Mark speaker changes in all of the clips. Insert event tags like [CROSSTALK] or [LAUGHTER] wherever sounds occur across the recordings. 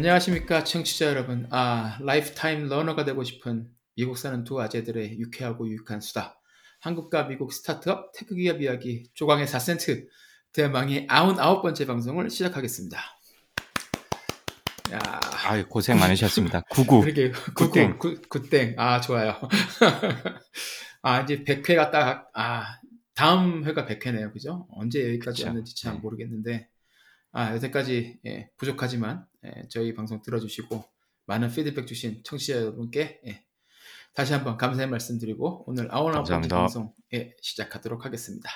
Speaker 1: 안녕하십니까 청취자 여러분. 아 lifetime learner가 되고 싶은 미국 사는 두 아재들의 유쾌하고 유익한 수다. 한국과 미국 스타트업 tech 기업 이야기 조강의 4센트 대망의 99번째 방송을 시작하겠습니다. 야,
Speaker 2: 아유 고생 많으셨습니다. 99.
Speaker 1: 그러게
Speaker 2: 구땡.
Speaker 1: 구땡 구땡 아 좋아요. [LAUGHS] 아 이제 100회가 딱 아 다음 회가 100회네요, 그죠? 언제 여기까지. 왔는지 참
Speaker 2: 네.
Speaker 1: 모르겠는데 아 여태까지 예, 부족하지만 예, 저희 방송 들어주시고 많은 피드백 주신 청취자 여러분께 예, 다시 한번 감사의 말씀드리고 오늘
Speaker 2: 감사합니다.
Speaker 1: 방송 예, 시작하도록 하겠습니다.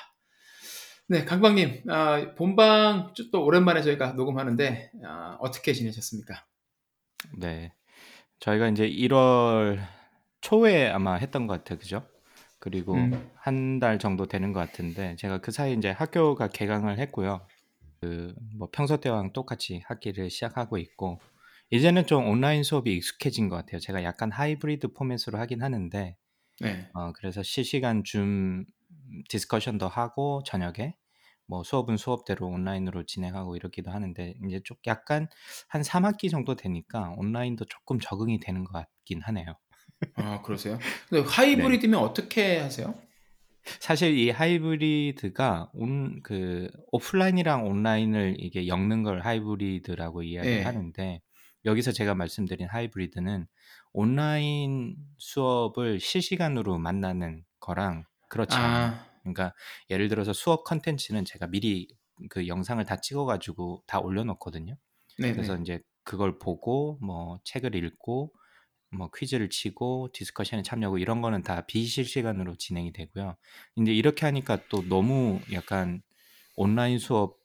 Speaker 1: 네, 강방님 아, 본방 좀또 오랜만에 저희가 녹음하는데 아, 어떻게 지내셨습니까?
Speaker 2: 네. 저희가 이제 1월 초에 아마 했던 것 같아요. 그죠? 그리고
Speaker 1: 음.
Speaker 2: 한달 정도 되는 것 같은데 제가 그 사이 이제 학교가 개강을 했고요. 그 뭐 평소 때와랑 똑같이 학기를 시작하고 있고 이제는 좀 온라인 수업이 익숙해진 것 같아요. 제가 약간 하이브리드 포맷으로 하긴 하는데
Speaker 1: 네,
Speaker 2: 어, 그래서 실시간 줌 디스커션도 하고 저녁에 뭐 수업은 수업대로 온라인으로 진행하고 이러기도 하는데 이제 좀 약간 한 3학기 정도 되니까 온라인도 조금 적응이 되는 것 같긴 하네요.
Speaker 1: 아 그러세요? 근데 [LAUGHS] 하이브리드면 어떻게 하세요?
Speaker 2: 사실 이 하이브리드가 온 그 오프라인이랑 온라인을 이게 엮는 걸 하이브리드라고 이야기를
Speaker 1: 네.
Speaker 2: 하는데 여기서 제가 말씀드린 하이브리드는 온라인 수업을 실시간으로 만나는 거랑 그렇지 않아요.
Speaker 1: 아,
Speaker 2: 그러니까 예를 들어서 수업 컨텐츠는 제가 미리 그 영상을 다 찍어가지고 다 올려놓거든요.
Speaker 1: 네,
Speaker 2: 그래서
Speaker 1: 네.
Speaker 2: 이제 그걸 보고 뭐 책을 읽고 뭐 퀴즈를 치고 discussion에 참여하고 이런 거는 다 비실시간으로 진행이 되고요. 이제 이렇게 하니까 또 너무 약간 온라인 수업,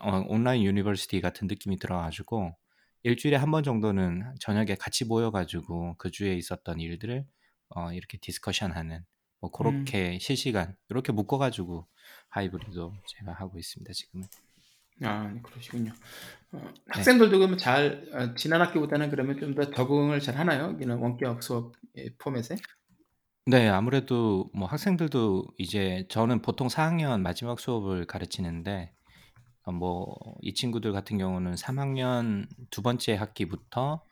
Speaker 2: 어, 온라인 university 같은 느낌이 들어가지고 일주일에 한 번 정도는 저녁에 같이 모여가지고 그 주에 있었던 일들을 어, 이렇게 discussion하는 뭐 그렇게 실시간 이렇게 묶어가지고 하이브리드도 제가 하고 있습니다 지금은.
Speaker 1: 아, 네, 그러시군요. 어, 학생들도 그러면 잘 어, 지난 학기보다는 그러면 좀 더 적응을 잘 하나요? 여기는 원격 수업 예, 포맷에?
Speaker 2: 네, 아무래도 뭐 학생들도 이제 저는 보통 4학년 마지막 수업을 가르치는데 어, 뭐이 친구들 같은 경우는 3학년 두 번째 학기부터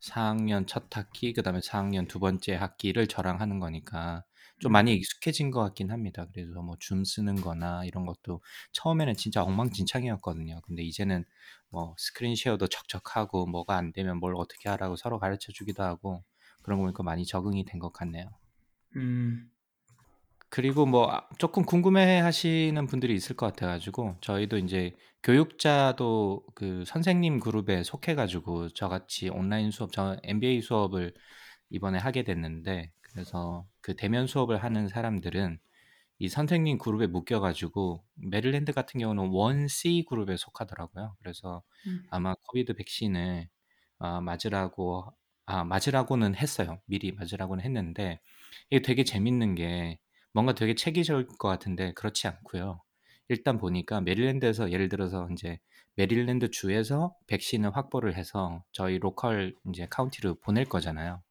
Speaker 2: 4학년 첫 학기, 그다음에 4학년 두 번째 학기를 저랑 하는 거니까 좀 많이 익숙해진 것 같긴 합니다. 그래서 뭐 줌 쓰는 거나 이런 것도 처음에는 진짜 엉망진창이었거든요. 근데 이제는 뭐 스크린 쉐어도 척척하고 뭐가 안 되면 뭘 어떻게 하라고 서로 가르쳐 주기도 하고 그런 거 보니까 많이 적응이 된 것 같네요.
Speaker 1: 음,
Speaker 2: 그리고 뭐 아, 조금 궁금해 하시는 분들이 있을 것 같아 가지고 저희도 이제 교육자도 그 선생님 그룹에 속해 가지고 저같이 온라인 수업 저 MBA 수업을 이번에 하게 됐는데 그래서 그 대면 수업을 하는 사람들은 이 선생님 그룹에 묶여 가지고 메릴랜드 같은 경우는 1C 그룹에 속하더라고요. 그래서
Speaker 1: 음.
Speaker 2: 아마 COVID 백신을 아, 맞으라고 아, 맞으라고는 했어요. 미리 맞으라고는 했는데 이게 되게 재밌는 게 뭔가 되게 체계적일 것 같은데 그렇지 않고요. 일단 보니까 메릴랜드에서 예를 들어서 이제 메릴랜드 주에서 백신을 확보를 해서 저희 local 이제 카운티로 보낼 거잖아요.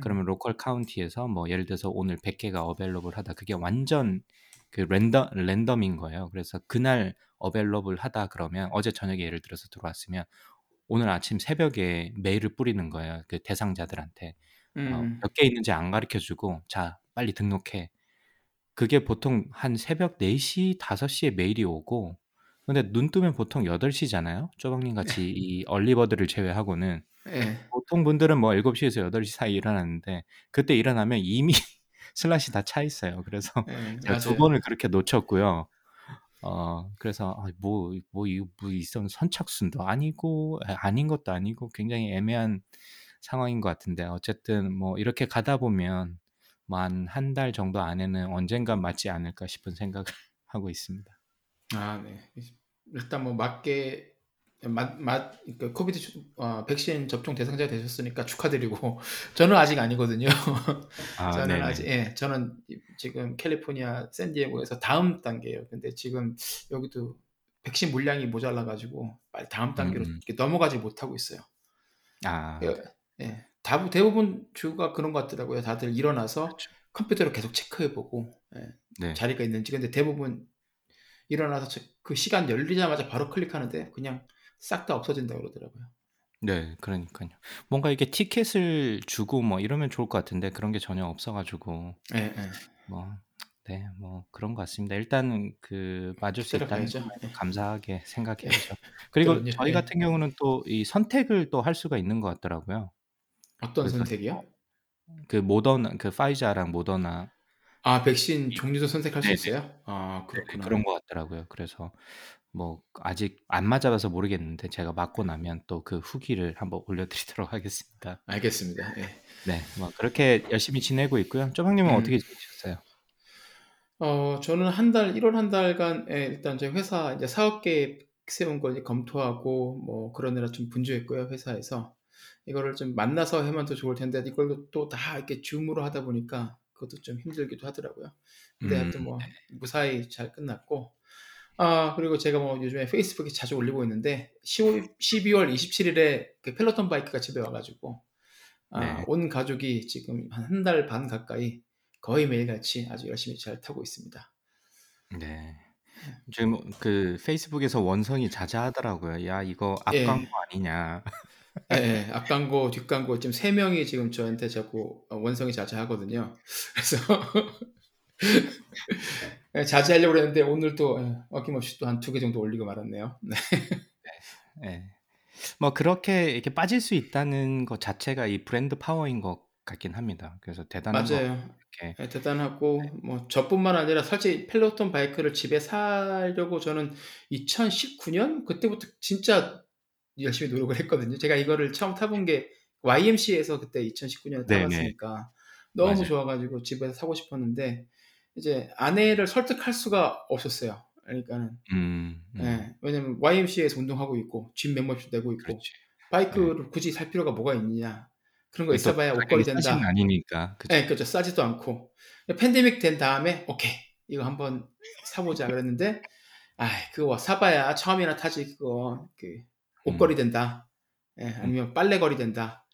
Speaker 2: 그러면 local 카운티에서 뭐 예를 들어서 오늘 100개가 available하다. 그게 완전 그 랜덤 랜덤인 거예요. 그래서 그날 available 하다 그러면 어제 저녁에 예를 들어서 들어왔으면 오늘 아침 새벽에 메일을 뿌리는 거예요. 그 대상자들한테. 어,
Speaker 1: 음,
Speaker 2: 몇개 있는지 안 가르쳐 주고 자, 빨리 등록해. 그게 보통 한 새벽 4시, 5시에 메일이 오고 근데 눈 뜨면 보통 8시잖아요. 쪼박님 같이 [LAUGHS] 이 early bird를 제외하고는
Speaker 1: 예,
Speaker 2: 보통 분들은 뭐 7시에서 8시 사이 일어나는데 그때 일어나면 이미 [LAUGHS] 슬롯이 다차 있어요. 그래서
Speaker 1: 예, [LAUGHS]
Speaker 2: 제가 두. 번을 그렇게 놓쳤고요. 어, 그래서 아, 뭐, 뭐, 이거 뭐 있으면 선착순도 아니고 아, 아닌 것도 아니고 굉장히 애매한 상황인 것 같은데 어쨌든 뭐 이렇게 가다 보면 뭐한한달 정도 안에는 언젠간 맞지 않을까 싶은 생각을 [LAUGHS] 하고 있습니다.
Speaker 1: 아, 네. 일단 뭐 맞게 맛, 맛, 그 코비드 어, 백신 접종 대상자가 되셨으니까 축하드리고 [LAUGHS] 저는 아직 아니거든요.
Speaker 2: 아, [LAUGHS]
Speaker 1: 저는
Speaker 2: 네네.
Speaker 1: 아직 예, 저는 지금 캘리포니아 샌디에고에서 다음 단계예요. 근데 지금 여기도 백신 물량이 모자라 가지고 빨리 다음 단계로
Speaker 2: 음.
Speaker 1: 넘어가지 못하고 있어요.
Speaker 2: 아,
Speaker 1: 예, 예. 다, 대부분 주가 그런 것 같더라고요. 다들 일어나서
Speaker 2: 그렇죠.
Speaker 1: 컴퓨터로 계속 체크해 보고 예,
Speaker 2: 네.
Speaker 1: 자리가 있는지. 근데 대부분 일어나서 저- 그 시간 열리자마자 바로 클릭하는데 그냥 싹 다 없어진다 그러더라고요.
Speaker 2: 네, 그러니까요. 뭔가 이게 티켓을 주고 뭐 이러면 좋을 것 같은데 그런 게 전혀 없어가지고
Speaker 1: 예, 예.
Speaker 2: 뭐, 네, 뭐 그런 것 같습니다. 일단 그 맞을 수 있다는. 것만
Speaker 1: 예.
Speaker 2: 감사하게 생각해야죠. [LAUGHS] 그리고
Speaker 1: 그럼요.
Speaker 2: 저희
Speaker 1: 예.
Speaker 2: 같은 경우는 또 이 선택을 또 할 수가 있는 것 같더라고요.
Speaker 1: 어떤
Speaker 2: 그래서
Speaker 1: 선택이요?
Speaker 2: 그 모더나, 그 파이자랑 모더나
Speaker 1: 아, 백신 종류도 선택할 수
Speaker 2: 네네.
Speaker 1: 있어요? 아,
Speaker 2: 네네,
Speaker 1: 그렇구나.
Speaker 2: 그런 것 같더라고요. 그래서 뭐 아직 안 맞아봐서 모르겠는데 제가 맞고 나면 또 그 후기를 한번 올려드리도록 [LAUGHS] 하겠습니다.
Speaker 1: 알겠습니다. 예.
Speaker 2: 네, 뭐 그렇게 열심히 지내고 있고요. 쪼박님은
Speaker 1: 음.
Speaker 2: 어떻게 지내셨어요?
Speaker 1: 어, 저는 한 달, 1월 한 달간, 예, 일단 제 회사 이제 사업 계획 세운 거 이제 검토하고 뭐 그러느라 좀 분주했고요, 회사에서. 이거를 좀 만나서 하면 더 좋을 텐데, 이걸 또 다 이렇게 줌으로 하다 보니까 그것도 좀 힘들기도 하더라고요. 근데
Speaker 2: 음,
Speaker 1: 하여튼 뭐 무사히 잘 끝났고, 아, 그리고 제가 뭐 요즘에 페이스북에 자주 올리고 있는데, 10월, 12월 27일에 그 펠로톤 바이크가 집에 와가지고, 아,
Speaker 2: 네.
Speaker 1: 온 가족이 지금 한 한 달 반 가까이 거의 매일같이 아주 열심히 잘 타고 있습니다.
Speaker 2: 네. 지금 그 페이스북에서 원성이 자자하더라고요. 야, 이거
Speaker 1: 예.
Speaker 2: 앞광고 아니냐.
Speaker 1: 예, 예. 앞광고, 뒷광고 지금 세 명이 지금 저한테 자꾸 원성이 자자하거든요. 그래서 예, [LAUGHS] 자제하려고 그랬는데 오늘 또 예, 어김없이 또 한 두 개 정도 올리고 말았네요. [LAUGHS] 네.
Speaker 2: 네. 뭐 그렇게 이렇게 빠질 수 있다는 것 자체가 이 브랜드 파워인 것 같긴 합니다. 그래서 대단한 거
Speaker 1: 맞아요. 예, 대단하고 뭐 저뿐만 아니라 사실 펠로톤 바이크를 집에 사려고 저는 2019년 그때부터 진짜 열심히 노력을 했거든요. 제가 이거를 처음 타본 게 YMC에서 그때 2019년에
Speaker 2: 네네.
Speaker 1: 타봤으니까 너무
Speaker 2: 맞아요.
Speaker 1: 좋아가지고 집에서 사고 싶었는데 이제 아내를 설득할 수가 없었어요. 그러니까는
Speaker 2: 음, 음,
Speaker 1: 예, 왜냐면 YMC에서 운동하고 있고 집 멤버십 내고 있고
Speaker 2: 그렇지.
Speaker 1: 바이크를 굳이 살 필요가 뭐가 있느냐 그런
Speaker 2: 거또
Speaker 1: 있어봐야 옷걸이 된다.
Speaker 2: 아니니까. 그죠?
Speaker 1: 네, 그렇죠. 싸지도 않고. 팬데믹 된 다음에, 오케이. 이거 한번 사보자. 그랬는데, 아 그거 사봐야 처음이나 타지, 그거. 그, 옷걸이
Speaker 2: 음,
Speaker 1: 된다. 예, 아니면 빨래걸이 된다.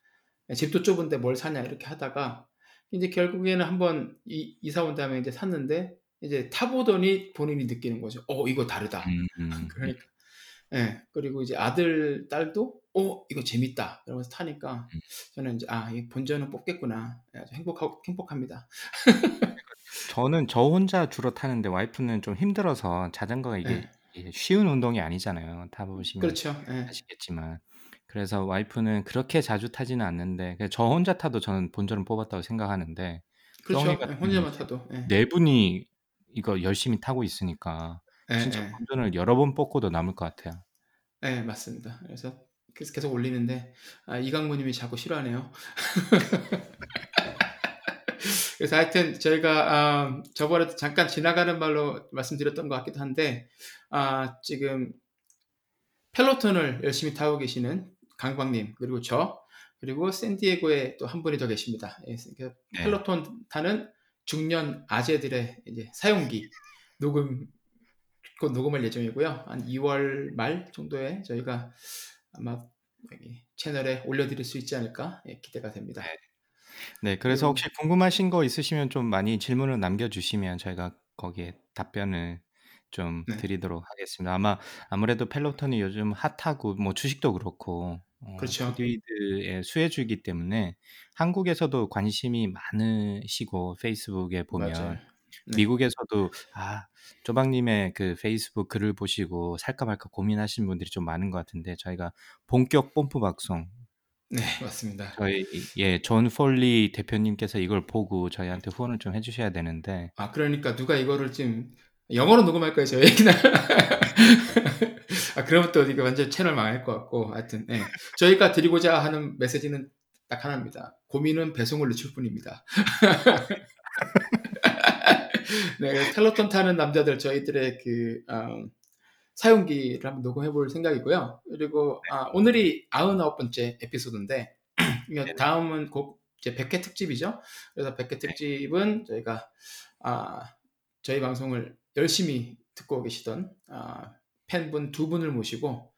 Speaker 1: 예, 집도 좁은데 뭘 사냐. 이렇게 하다가, 이제 결국에는 한번 이, 이사 온 다음에 이제 샀는데, 이제 타보더니 본인이 느끼는 거죠. 어, 이거 다르다.
Speaker 2: 음, 음, [LAUGHS] 음.
Speaker 1: 그러니까. 예, 그리고 이제 아들, 딸도, 어, 이거 재밌다. 이러면서 타니까,
Speaker 2: 음.
Speaker 1: 저는 이제, 아, 이 본전은 뽑겠구나. 예, 행복하고, 행복합니다. [LAUGHS]
Speaker 2: 저는 저 혼자 주로 타는데 와이프는 좀 힘들어서 자전거가 이게
Speaker 1: 예,
Speaker 2: 이게 쉬운 운동이 아니잖아요. 타보시면
Speaker 1: 그렇죠. 예,
Speaker 2: 아시겠지만. 그래서 와이프는 그렇게 자주 타지는 않는데 그냥 저 혼자 타도 저는 본전을 뽑았다고 생각하는데
Speaker 1: 그렇죠.
Speaker 2: 같은
Speaker 1: 혼자만
Speaker 2: 경우는
Speaker 1: 타도. 예,
Speaker 2: 네 분이 이거 열심히 타고 있으니까
Speaker 1: 예,
Speaker 2: 진짜
Speaker 1: 예,
Speaker 2: 본전을 여러 번 뽑고도 남을 것 같아요.
Speaker 1: 예, 맞습니다. 그래서 계속, 올리는데, 아, 이강무님이 자꾸 싫어하네요. [LAUGHS] 그래서 하여튼 저희가 아, 저번에도 잠깐 지나가는 말로 말씀드렸던 것 같기도 한데 아, 지금 펠로톤을 열심히 타고 계시는 강광님 그리고 저 그리고 샌디에고에 또 한 분이 더 계십니다. 예, 그
Speaker 2: 네.
Speaker 1: 펠로톤 타는 중년 아재들의 이제 사용기 녹음 곧 녹음할 예정이고요. 한 2월 말 정도에 저희가 아마 채널에 올려드릴 수 있지 않을까 예, 기대가 됩니다.
Speaker 2: 네. 네, 그래서
Speaker 1: 그리고
Speaker 2: 혹시 궁금하신 거 있으시면 좀 많이 질문을 남겨주시면 저희가 거기에 답변을 좀
Speaker 1: 네,
Speaker 2: 드리도록 하겠습니다. 아마 아무래도 펠로톤이 요즘 핫하고 뭐 주식도 그렇고 어,
Speaker 1: 그렇죠.
Speaker 2: 푸드위드의 수혜주이기 때문에 한국에서도 관심이 많으시고 페이스북에 보면
Speaker 1: 맞아요. 네.
Speaker 2: 미국에서도 아 조박님의 그 페이스북 글을 보시고 살까 말까 고민하시는 분들이 좀 많은 것 같은데 저희가 본격 뽐뿌 방송
Speaker 1: 네, 맞습니다.
Speaker 2: 저희 예존 폴리 대표님께서 이걸 보고 저희한테 후원을 좀 해주셔야 되는데
Speaker 1: 아, 그러니까 누가 이거를 지금 영어로 녹음할 거예요, 저희 얘기는. [LAUGHS] 아, 그러면 또 이거 완전 채널 망할 것 같고, 하여튼, 예. 저희가 드리고자 하는 메시지는 딱 하나입니다. 고민은 배송을 늦출 뿐입니다. [LAUGHS] 네, 텔로톤 타는 남자들, 저희들의 그, 어, 사용기를 한번 녹음해 볼 생각이고요. 그리고 아, 오늘이 99번째 에피소드인데 [CLEARS THROAT] 다음은 곧 이제 100회 특집이죠. 그래서 100회 특집은 저희가 아, 저희 방송을 열심히 듣고 계시던 아, 팬분 두 분을 모시고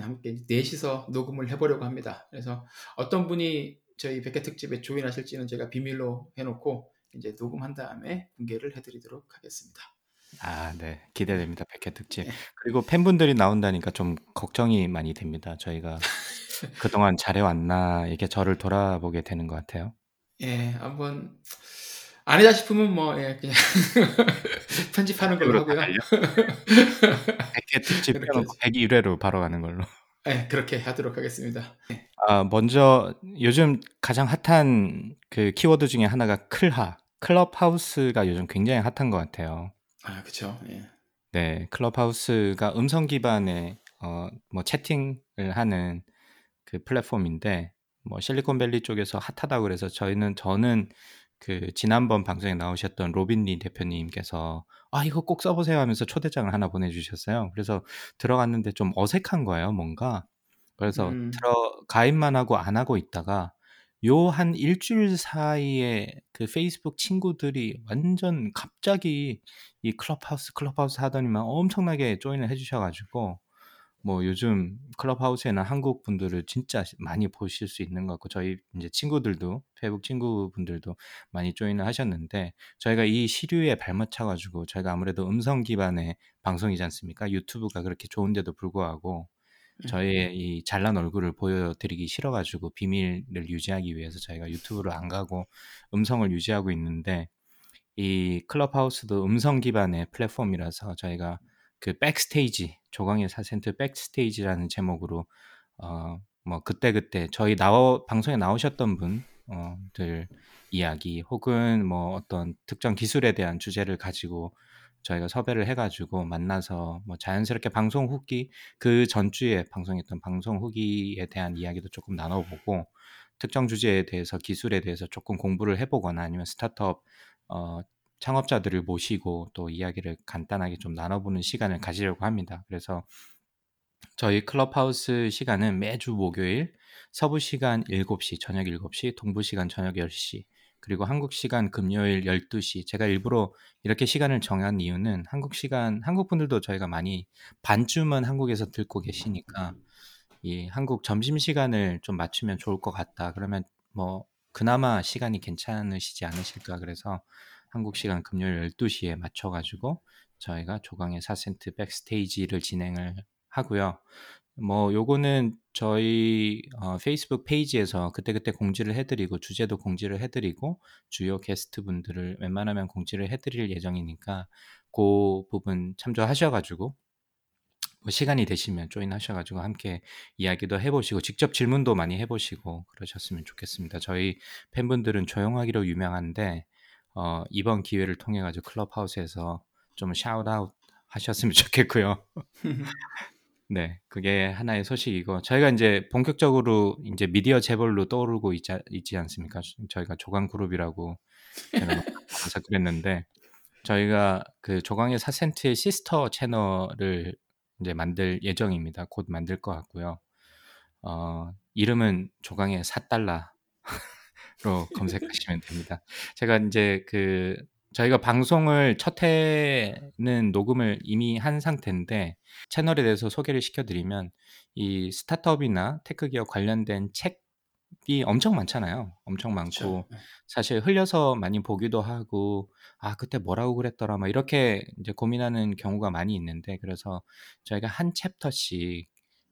Speaker 1: 함께 넷이서 녹음을 해보려고 합니다. 그래서 어떤 분이 저희 100회 특집에 조인하실지는 제가 비밀로 해놓고 이제 녹음한 다음에 공개를 해드리도록 하겠습니다.
Speaker 2: 아, 네. 기대됩니다. 100회 특집. 네. 그리고 팬분들이 나온다니까 좀 걱정이 많이 됩니다. 저희가 [LAUGHS] 그동안 잘해왔나 이렇게 저를 돌아보게 되는 것 같아요.
Speaker 1: 예, 한번 아니다 싶으면 뭐 예, 그냥 [LAUGHS] 편집하는 걸로 하고요.
Speaker 2: 100회 [LAUGHS] 특집 빼놓고 101회로 바로 가는 걸로.
Speaker 1: 네, 그렇게 하도록 하겠습니다. 네.
Speaker 2: 아, 먼저 요즘 가장 핫한 그 키워드 중에 하나가 클하, 클럽하우스가 요즘 굉장히 핫한 것 같아요.
Speaker 1: 아, 그렇죠. 예.
Speaker 2: 네, 클럽하우스가 음성 기반의 어, 뭐 채팅을 하는 그 플랫폼인데 뭐 실리콘밸리 쪽에서 hot하다고 그래서 저희는 저는 그 지난번 방송에 나오셨던 로빈 리 대표님께서 아 이거 꼭 써보세요 하면서 초대장을 하나 보내주셨어요. 그래서 들어갔는데 좀 어색한 거예요, 뭔가. 그래서 음. 들어 가입만 하고 안 하고 있다가 요 한 일주일 사이에 그 페이스북 친구들이 완전 갑자기 이 클럽하우스 클럽하우스 하더니만 엄청나게 조인을 해주셔가지고 뭐 요즘 클럽하우스에는 한국 분들을 진짜 많이 보실 수 있는 것 같고 저희 이제 친구들도 페북 친구분들도 많이 조인을 하셨는데 저희가 이 시류에 발맞춰 가지고 저희가 아무래도 음성 기반의 방송이지 않습니까? 유튜브가 그렇게 좋은데도 불구하고 음. 저희의 이 잘난 얼굴을 보여드리기 싫어가지고 비밀을 유지하기 위해서 저희가 유튜브를 안 가고 음성을 유지하고 있는데 이 클럽하우스도 음성 기반의 플랫폼이라서 저희가 그 백스테이지 조광의 사센트 백스테이지라는 제목으로 어 뭐 그때 그때 저희 나와 방송에 나오셨던 분들 어 이야기 혹은 뭐 어떤 특정 기술에 대한 주제를 가지고 저희가 섭외를 해가지고 만나서 뭐 자연스럽게 방송 후기 그 전주에 방송했던 방송 후기에 대한 이야기도 조금 나눠보고 특정 주제에 대해서 기술에 대해서 조금 공부를 해보거나 아니면 스타트업 어, 창업자들을 모시고 또 이야기를 간단하게 좀 나눠보는 시간을 가지려고 합니다. 그래서 저희 클럽하우스 시간은 매주 목요일 서부 시간 7시 저녁 7시 동부 시간 저녁 10시 그리고 한국 시간 금요일 12시 제가 일부러 이렇게 시간을 정한 이유는 한국 시간 한국 분들도 저희가 많이 반쯤은 한국에서 듣고 계시니까 이 한국 점심 시간을 좀 맞추면 좋을 것 같다. 그러면 뭐 그나마 시간이 괜찮으시지 않으실까 그래서 한국 시간 금요일 12시에 맞춰 가지고 저희가 조강의 4센트 백스테이지를 진행을 하고요. 뭐 요거는 저희 어, 페이스북 페이지에서 그때그때 공지를 해드리고 주제도 공지를 해드리고 주요 게스트 분들을 웬만하면 공지를 해드릴 예정이니까 그 부분 참조하셔가지고 뭐 시간이 되시면 조인하셔가지고 함께 이야기도 해보시고 직접 질문도 많이 해보시고 그러셨으면 좋겠습니다. 저희 팬분들은 조용하기로 유명한데 어, 이번 기회를 통해 가지고 클럽하우스에서 좀 샤웃아웃 하셨으면 [LAUGHS] 좋겠고요. 네, 그게 하나의 소식이고 저희가 이제 본격적으로 이제 미디어 재벌로 떠오르고 있지, 있지 않습니까? 저희가 조강 그룹이라고 제가 [LAUGHS] 그랬는데 저희가 그 조강의 4센트의 sister 채널을 이제 만들 예정입니다. 곧 만들 것 같고요. 어, 이름은 조강의 4달러 [LAUGHS] 로 검색하시면 됩니다. 제가 이제 그 저희가 방송을 첫 회는 녹음을 이미 한 상태인데 채널에 대해서 소개를 시켜드리면 이 스타트업이나 tech 기업 관련된 책이 엄청 많잖아요. 엄청 많고 그렇죠. 사실 흘려서 많이 보기도 하고 아 그때 뭐라고 그랬더라 막 이렇게 이제 고민하는 경우가 많이 있는데 그래서 저희가 한 챕터씩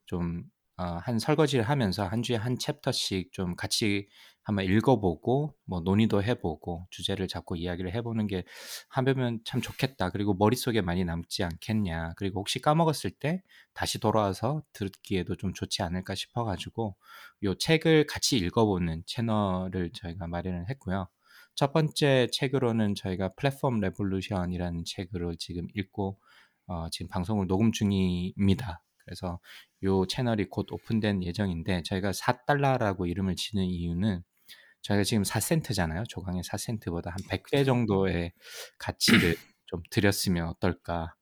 Speaker 2: 좀한 어, 설거지를 하면서 한 주에 한 챕터씩 좀 같이 한번 읽어보고 뭐 논의도 해보고 주제를 잡고 이야기를 해보는 게 하면 참 좋겠다. 그리고 머릿속에 많이 남지 않겠냐. 그리고 혹시 까먹었을 때 다시 돌아와서 듣기에도 좀 좋지 않을까 싶어가지고 요 책을 같이 읽어보는 채널을 저희가 마련을 했고요. 첫 번째 책으로는 저희가 Platform Revolution이라는 책으로 지금 읽고 어, 지금 방송을 녹음 중입니다. 그래서 요 채널이 곧 오픈될 예정인데 저희가 4달러라고 이름을 지은 이유는 저희가 지금 4센트잖아요. 조강의 4센트보다 한 100배 정도의 가치를 [CLEARS THROAT] 좀 드렸으면 어떨까.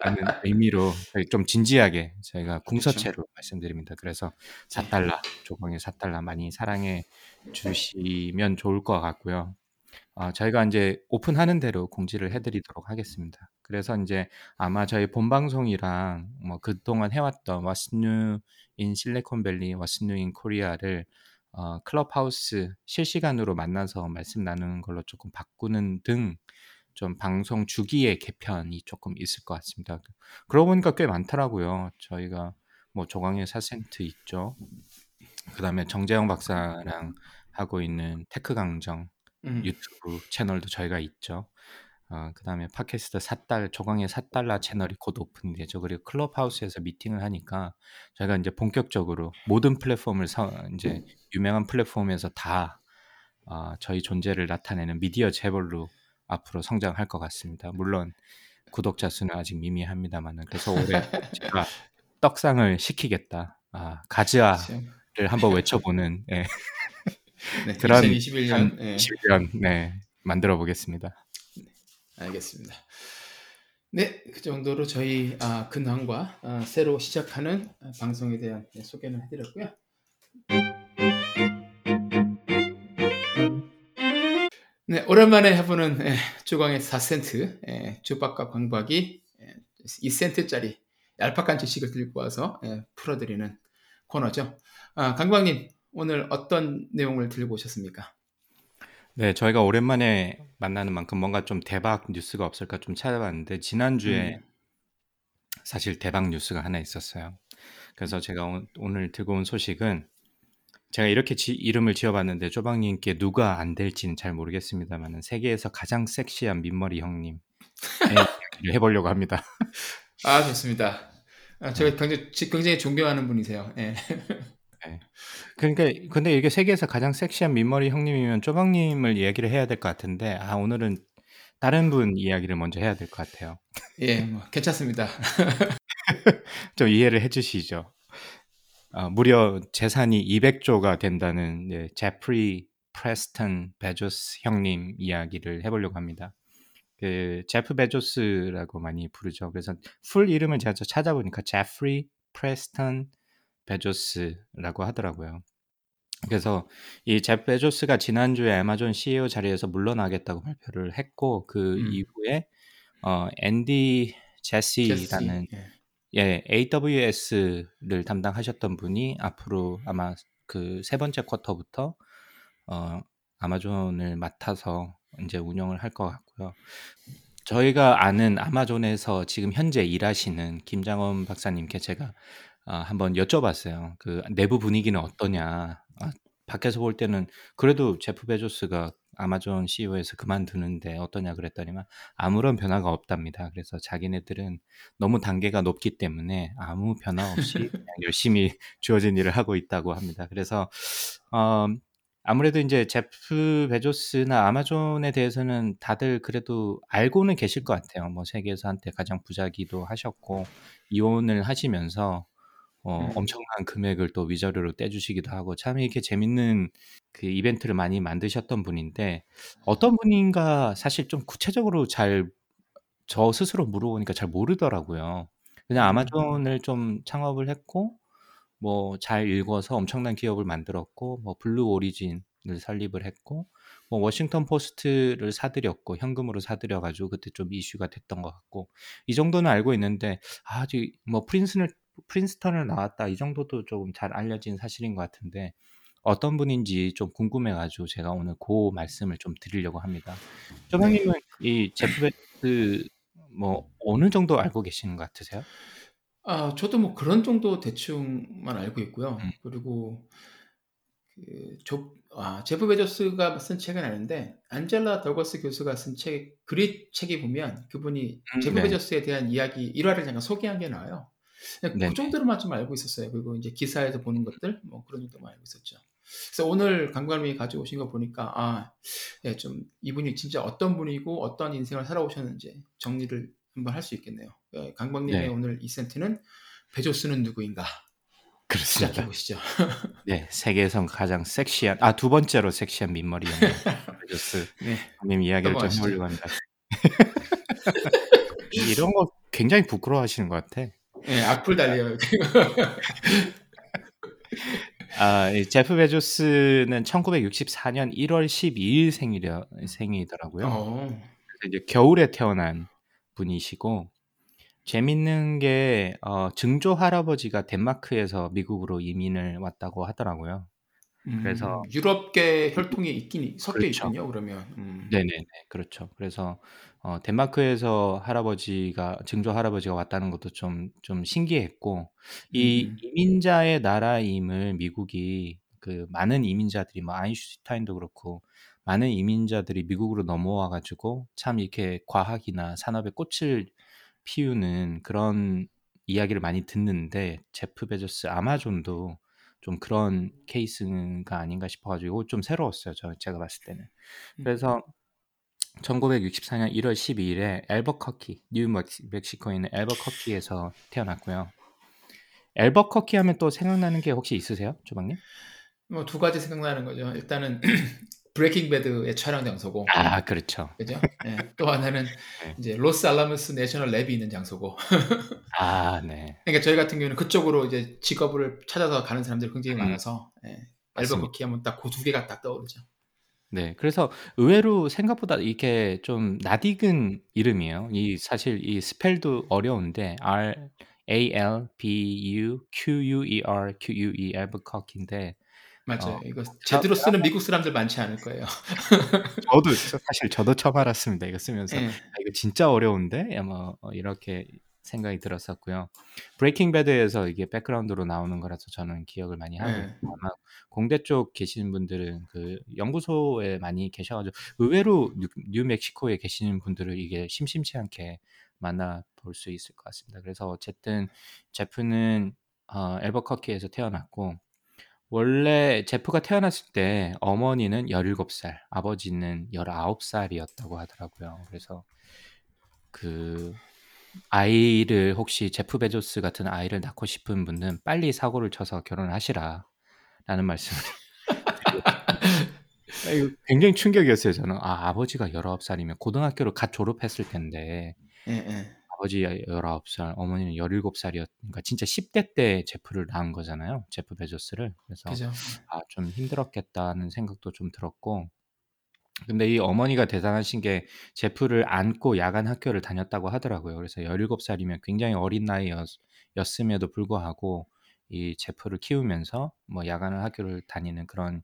Speaker 2: 라는 의미로 좀 진지하게 저희가. 궁서체로 말씀드립니다. 그래서 4달러, 조광의 4달러 많이 사랑해 주시면 좋을 것 같고요. 어, 저희가 이제 오픈하는 대로 공지를 해드리도록 하겠습니다. 그래서 이제 아마 저희 본 방송이랑 뭐 그동안 해왔던 What's New in 실리콘밸리, What's New in Korea를 어, 클럽하우스 실시간으로 만나서 말씀 나누는 걸로 조금 바꾸는 등 좀 방송 주기의 개편이 조금 있을 것 같습니다. 그러고 보니까 꽤 많더라고요. 저희가 뭐 조강의 4센트 있죠. 그 다음에 정재영 박사랑 하고 있는 tech 강정
Speaker 1: 음.
Speaker 2: 유튜브 채널도 저희가 있죠. 어, 그 다음에 팟캐스트 4달, 조강의 4달러 채널이 곧 오픈되죠. 그리고 클럽하우스에서 미팅을 하니까 저희가 이제 본격적으로 모든 플랫폼을 서, 이제 유명한 플랫폼에서 다 어, 저희 존재를 나타내는 미디어 재벌로 앞으로 성장할 것 같습니다. 물론 구독자 수는 아직 미미합니다만은 그래서 올해 [LAUGHS] 제가 떡상을 시키겠다. 아, 가즈아를
Speaker 1: 그쵸.
Speaker 2: 한번 외쳐보는 예,
Speaker 1: 네,
Speaker 2: 그런
Speaker 1: 2021년 예,
Speaker 2: 21년 네, 만들어 보겠습니다.
Speaker 1: 알겠습니다. 네, 그 정도로 저희 아, 근황과 아, 새로 시작하는 아, 방송에 대한 네, 소개는 해드렸고요. 네, 오랜만에 해보는 예, 주광의 4센트 예, 주박과 광박이 예, 2센트짜리 얄팍한 지식을 들고 와서 예, 풀어드리는 코너죠. 아, 강광님 오늘 어떤 내용을 들고 오셨습니까?
Speaker 2: 네, 저희가 오랜만에 만나는 만큼 뭔가 좀 대박 뉴스가 없을까 좀 찾아봤는데 지난주에
Speaker 1: 음.
Speaker 2: 사실 대박 뉴스가 하나 있었어요. 그래서 제가 오- 오늘 들고 온 소식은 제가 이렇게 지- 이름을 지어봤는데 쪼박님께 누가 안 될지는 잘 모르겠습니다만 세계에서 가장 섹시한 민머리 형님 [LAUGHS] 이야기를 해보려고 합니다.
Speaker 1: 아 좋습니다. 아, 제가 굉장히, 굉장히 존경하는 분이세요. 예.
Speaker 2: 그러니까 근데 이게 세계에서 가장 섹시한 민머리 형님이면 쪼박님을 이야기를 해야 될 것 같은데 아 오늘은 다른 분 이야기를 먼저 해야 될 것 같아요.
Speaker 1: 예, 뭐 괜찮습니다. [LAUGHS]
Speaker 2: 좀 이해를 해주시죠. 아, 무려 재산이 200조가 된다는 예, 제프리 프레스턴 베조스 형님 이야기를 해보려고 합니다. 그 제프 베조스라고 많이 부르죠. 그래서 풀 이름을 제가 찾아보니까 제프리 프레스턴 베조스라고 하더라고요. 그래서 이 제프 베조스가 지난주에 아마존 CEO 자리에서 물러나겠다고 발표를 했고 그
Speaker 1: 음.
Speaker 2: 이후에 어, 앤디
Speaker 1: 제시.
Speaker 2: 제시라는
Speaker 1: 예.
Speaker 2: 예, AWS를 담당하셨던 분이 앞으로 아마 그 세 번째 쿼터부터 어, 아마존을 맡아서 이제 운영을 할 것 같고요. 저희가 아는 아마존에서 지금 현재 일하시는 김장원 박사님께 제가 아, 한번 여쭤봤어요. 그 내부 분위기는 어떠냐. 아, 밖에서 볼 때는 그래도 제프 베조스가 아마존 CEO에서 그만두는데 어떠냐 그랬더니만 아무런 변화가 없답니다. 그래서 자기네들은 너무 단계가 높기 때문에 아무 변화 없이 [LAUGHS] 그냥 열심히 주어진 일을 하고 있다고 합니다. 그래서 어, 아무래도 이제 제프 베조스나 아마존에 대해서는 다들 그래도 알고는 계실 것 같아요. 뭐 세계에서 한때 가장 부자기도 하셨고 이혼을 하시면서 어,
Speaker 1: 음.
Speaker 2: 엄청난 금액을 또 위자료로 떼주시기도 하고 참 이렇게 재밌는 그 이벤트를 많이 만드셨던 분인데 어떤 분인가 사실 좀 구체적으로 잘 저 스스로 물어보니까 잘 모르더라고요. 그냥
Speaker 1: 음.
Speaker 2: 아마존을 좀 창업을 했고 뭐 잘 일궈서 엄청난 기업을 만들었고 뭐 블루 오리진을 설립을 했고 뭐 워싱턴 포스트를 사들였고 현금으로 사들여 가지고 그때 좀 이슈가 됐던 것 같고 이 정도는 알고 있는데 아직 뭐 프린스를 프린스턴을 나왔다 이 정도도 조금 잘 알려진 사실인 것 같은데 어떤 분인지 좀 궁금해가지고 제가 오늘 그 말씀을 좀 드리려고 합니다. 조방님은 이 제프 베조스 뭐 어느 정도 알고 계시는 것 같으세요?
Speaker 1: 아, 저도 뭐 그런 정도 대충만 알고 있고요.
Speaker 2: 음.
Speaker 1: 그리고 그 조, 아, 제프 베조스가 쓴 책은 아닌데 안젤라 더크워스 교수가 쓴 책, 그리 책에 보면 그분이
Speaker 2: 음,
Speaker 1: 제프
Speaker 2: 네.
Speaker 1: 베조스에 대한 이야기 일화를 잠깐 소개한 게 나와요. 그 정도로만 좀 알고 있었어요. 그리고 이제 기사에서 보는 것들 뭐 그런 정도만 알고 있었죠. 그래서 오늘 강박님이 가져오신 거 보니까 아, 예, 좀 이분이 진짜 어떤 분이고 어떤 인생을 살아오셨는지 정리를 한번 할 수 있겠네요. 예, 강박님의
Speaker 2: 네.
Speaker 1: 오늘 2센트는 베조스는 누구인가 시작해
Speaker 2: 그렇습니다.
Speaker 1: 보시죠. [LAUGHS]
Speaker 2: 네, 세계에선 가장 섹시한 아 두 번째로 섹시한 민머리 형님 [LAUGHS] 베조스
Speaker 1: 네,
Speaker 2: 형님 이야기를 좀. 해보려고 합니다. [LAUGHS] 이런 거 굉장히 부끄러워하시는 것 같아.
Speaker 1: 예, 악플 달려요. [LAUGHS]
Speaker 2: 아, 이 제프 베조스는 1964년 1월 12일 생일이라, 생이더라고요.
Speaker 1: 어.
Speaker 2: 그래서 이제 겨울에 태어난 분이시고 재밌는 게 어, 증조 할아버지가 덴마크에서 미국으로 이민을 왔다고 하더라고요. 그래서
Speaker 1: 음, 유럽계 혈통이 있긴 섞여
Speaker 2: 그렇죠.
Speaker 1: 있군요. 그러면 음.
Speaker 2: 네네네 그렇죠. 그래서 어, 덴마크에서 할아버지가 증조 할아버지가 왔다는 것도 좀 좀 신기했고 이
Speaker 1: 음.
Speaker 2: 이민자의 나라임을 미국이 그 많은 이민자들이 뭐 아인슈타인도 그렇고 많은 이민자들이 미국으로 넘어와 가지고 참 이렇게 과학이나 산업에 꽃을 피우는 그런 이야기를 많이 듣는데 제프 베조스 아마존도 좀 그런 케이스가 아닌가 싶어가지고 좀 새로웠어요. 저 제가 봤을 때는.
Speaker 1: 음.
Speaker 2: 그래서 1964년 1월 12일에 엘버커키, 뉴멕시코에 있는 엘버커키에서 태어났고요. 엘버커키 하면 또 생각나는 게 혹시 있으세요, 조방님?
Speaker 1: 뭐 두 가지 생각나는 거죠. 일단은 Breaking Bad의 촬영 장소고,
Speaker 2: 아, 그렇죠.
Speaker 1: 그죠? 예, 또 하나는
Speaker 2: 네.
Speaker 1: 이제 로스 알라모스 National Lab이 있는 장소고. [LAUGHS]
Speaker 2: 아, 네.
Speaker 1: 그러니까 저희 같은 경우는 그쪽으로 이제 직업을 찾아서 가는 사람들이 굉장히
Speaker 2: 음,
Speaker 1: 많아서 예,
Speaker 2: 맞습니다.
Speaker 1: 알버커키 하면 딱 그 두 개가 딱 떠오르죠.
Speaker 2: 네, 그래서 의외로 생각보다 이게 좀 낯익은 이름이에요. 이 사실 이 스펠도 어려운데 R A L B U Q U E R Q U E 알버커키인데
Speaker 1: 맞아요.
Speaker 2: 어,
Speaker 1: 이거
Speaker 2: 저,
Speaker 1: 제대로 쓰는 미국 사람들 많지 않을 거예요. [LAUGHS]
Speaker 2: 저도 사실 저도 처음 알았습니다. 이거 쓰면서
Speaker 1: 예,
Speaker 2: 아, 이거 진짜 어려운데 아마 어, 이렇게 생각이 들었었고요. Breaking Bad에서 이게 백그라운드로 나오는 거라서 저는 기억을 많이 하고
Speaker 1: 예.
Speaker 2: 있고 아마 공대 쪽 계시는 분들은 그 연구소에 많이 계셔가지고 의외로 뉴, 뉴멕시코에 계시는 분들을 이게 심심치 않게 만나 볼 수 있을 것 같습니다. 그래서 어쨌든 제프는 어, 엘버커키에서 태어났고 원래 제프가 태어났을 때 어머니는 17살, 아버지는 19살이었다고 하더라고요. 그래서 그 아이를 혹시 제프 베조스 같은 아이를 낳고 싶은 분은 빨리 사고를 쳐서 결혼을 하시라 라는 말씀을 아, 이거 굉장히 충격이었어요. 저는 아 아버지가 19살이면 고등학교를 갓 졸업했을 텐데
Speaker 1: 예, 예.
Speaker 2: 아버지 19살, 어머니는 17살이었, 그러니까 진짜 10대 때 제프를 낳은 거잖아요. 제프 베조스를. 그래서
Speaker 1: 그죠?
Speaker 2: 아, 좀 힘들었겠다는 생각도 좀 들었고. 근데 이 어머니가 대단하신 게 제프를 안고 야간 학교를 다녔다고 하더라고요. 그래서 17살이면 굉장히 어린 나이였음에도 불구하고 이 제프를 키우면서 뭐 야간 학교를 다니는 그런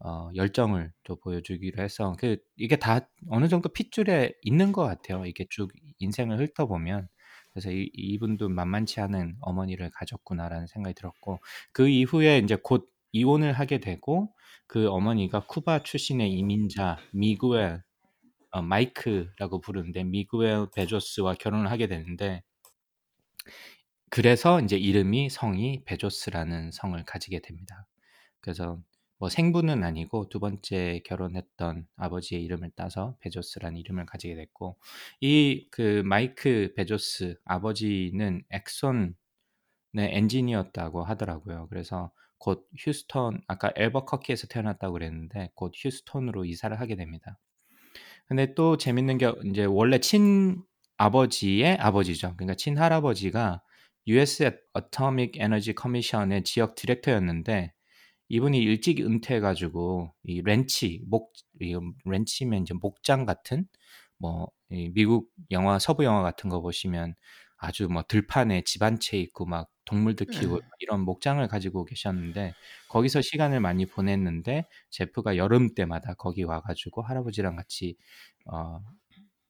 Speaker 2: 어, 열정을 또 보여주기로 해서 그 이게 다 어느 정도 핏줄에 있는 것 같아요. 이게 쭉 인생을 훑어보면 그래서 이, 이분도 만만치 않은 어머니를 가졌구나라는 생각이 들었고 그 이후에 이제 곧 이혼을 하게 되고 그 어머니가 쿠바 출신의 이민자 미구엘 어, 마이크라고 부르는데 미구엘 베조스와 결혼을 하게 되는데 그래서 이제 이름이 성이 베조스라는 성을 가지게 됩니다. 그래서 뭐 생부는 아니고 두 번째 결혼했던 아버지의 이름을 따서 베조스라는 이름을 가지게 됐고 이 그 마이크 베조스 아버지는 엑손의 엔지니어였다고 하더라고요. 그래서 곧 휴스턴 아까 엘버커키에서 태어났다고 그랬는데 곧 휴스턴으로 이사를 하게 됩니다. 근데 또 재밌는 게 이제 원래 친 아버지의 아버지죠. 그러니까 친 할아버지가 US Atomic Energy Commission의 지역 디렉터였는데 이분이 일찍 은퇴해가지고 이 렌치 목 이 렌치면 이제 목장 같은 뭐 미국 영화 서부 영화 같은 거 보시면 아주 뭐 들판에 집 한 채 있고 막 동물들 키우고
Speaker 1: 예.
Speaker 2: 이런 목장을 가지고 계셨는데 거기서 시간을 많이 보냈는데 제프가 여름 때마다 거기 와가지고 할아버지랑 같이 어,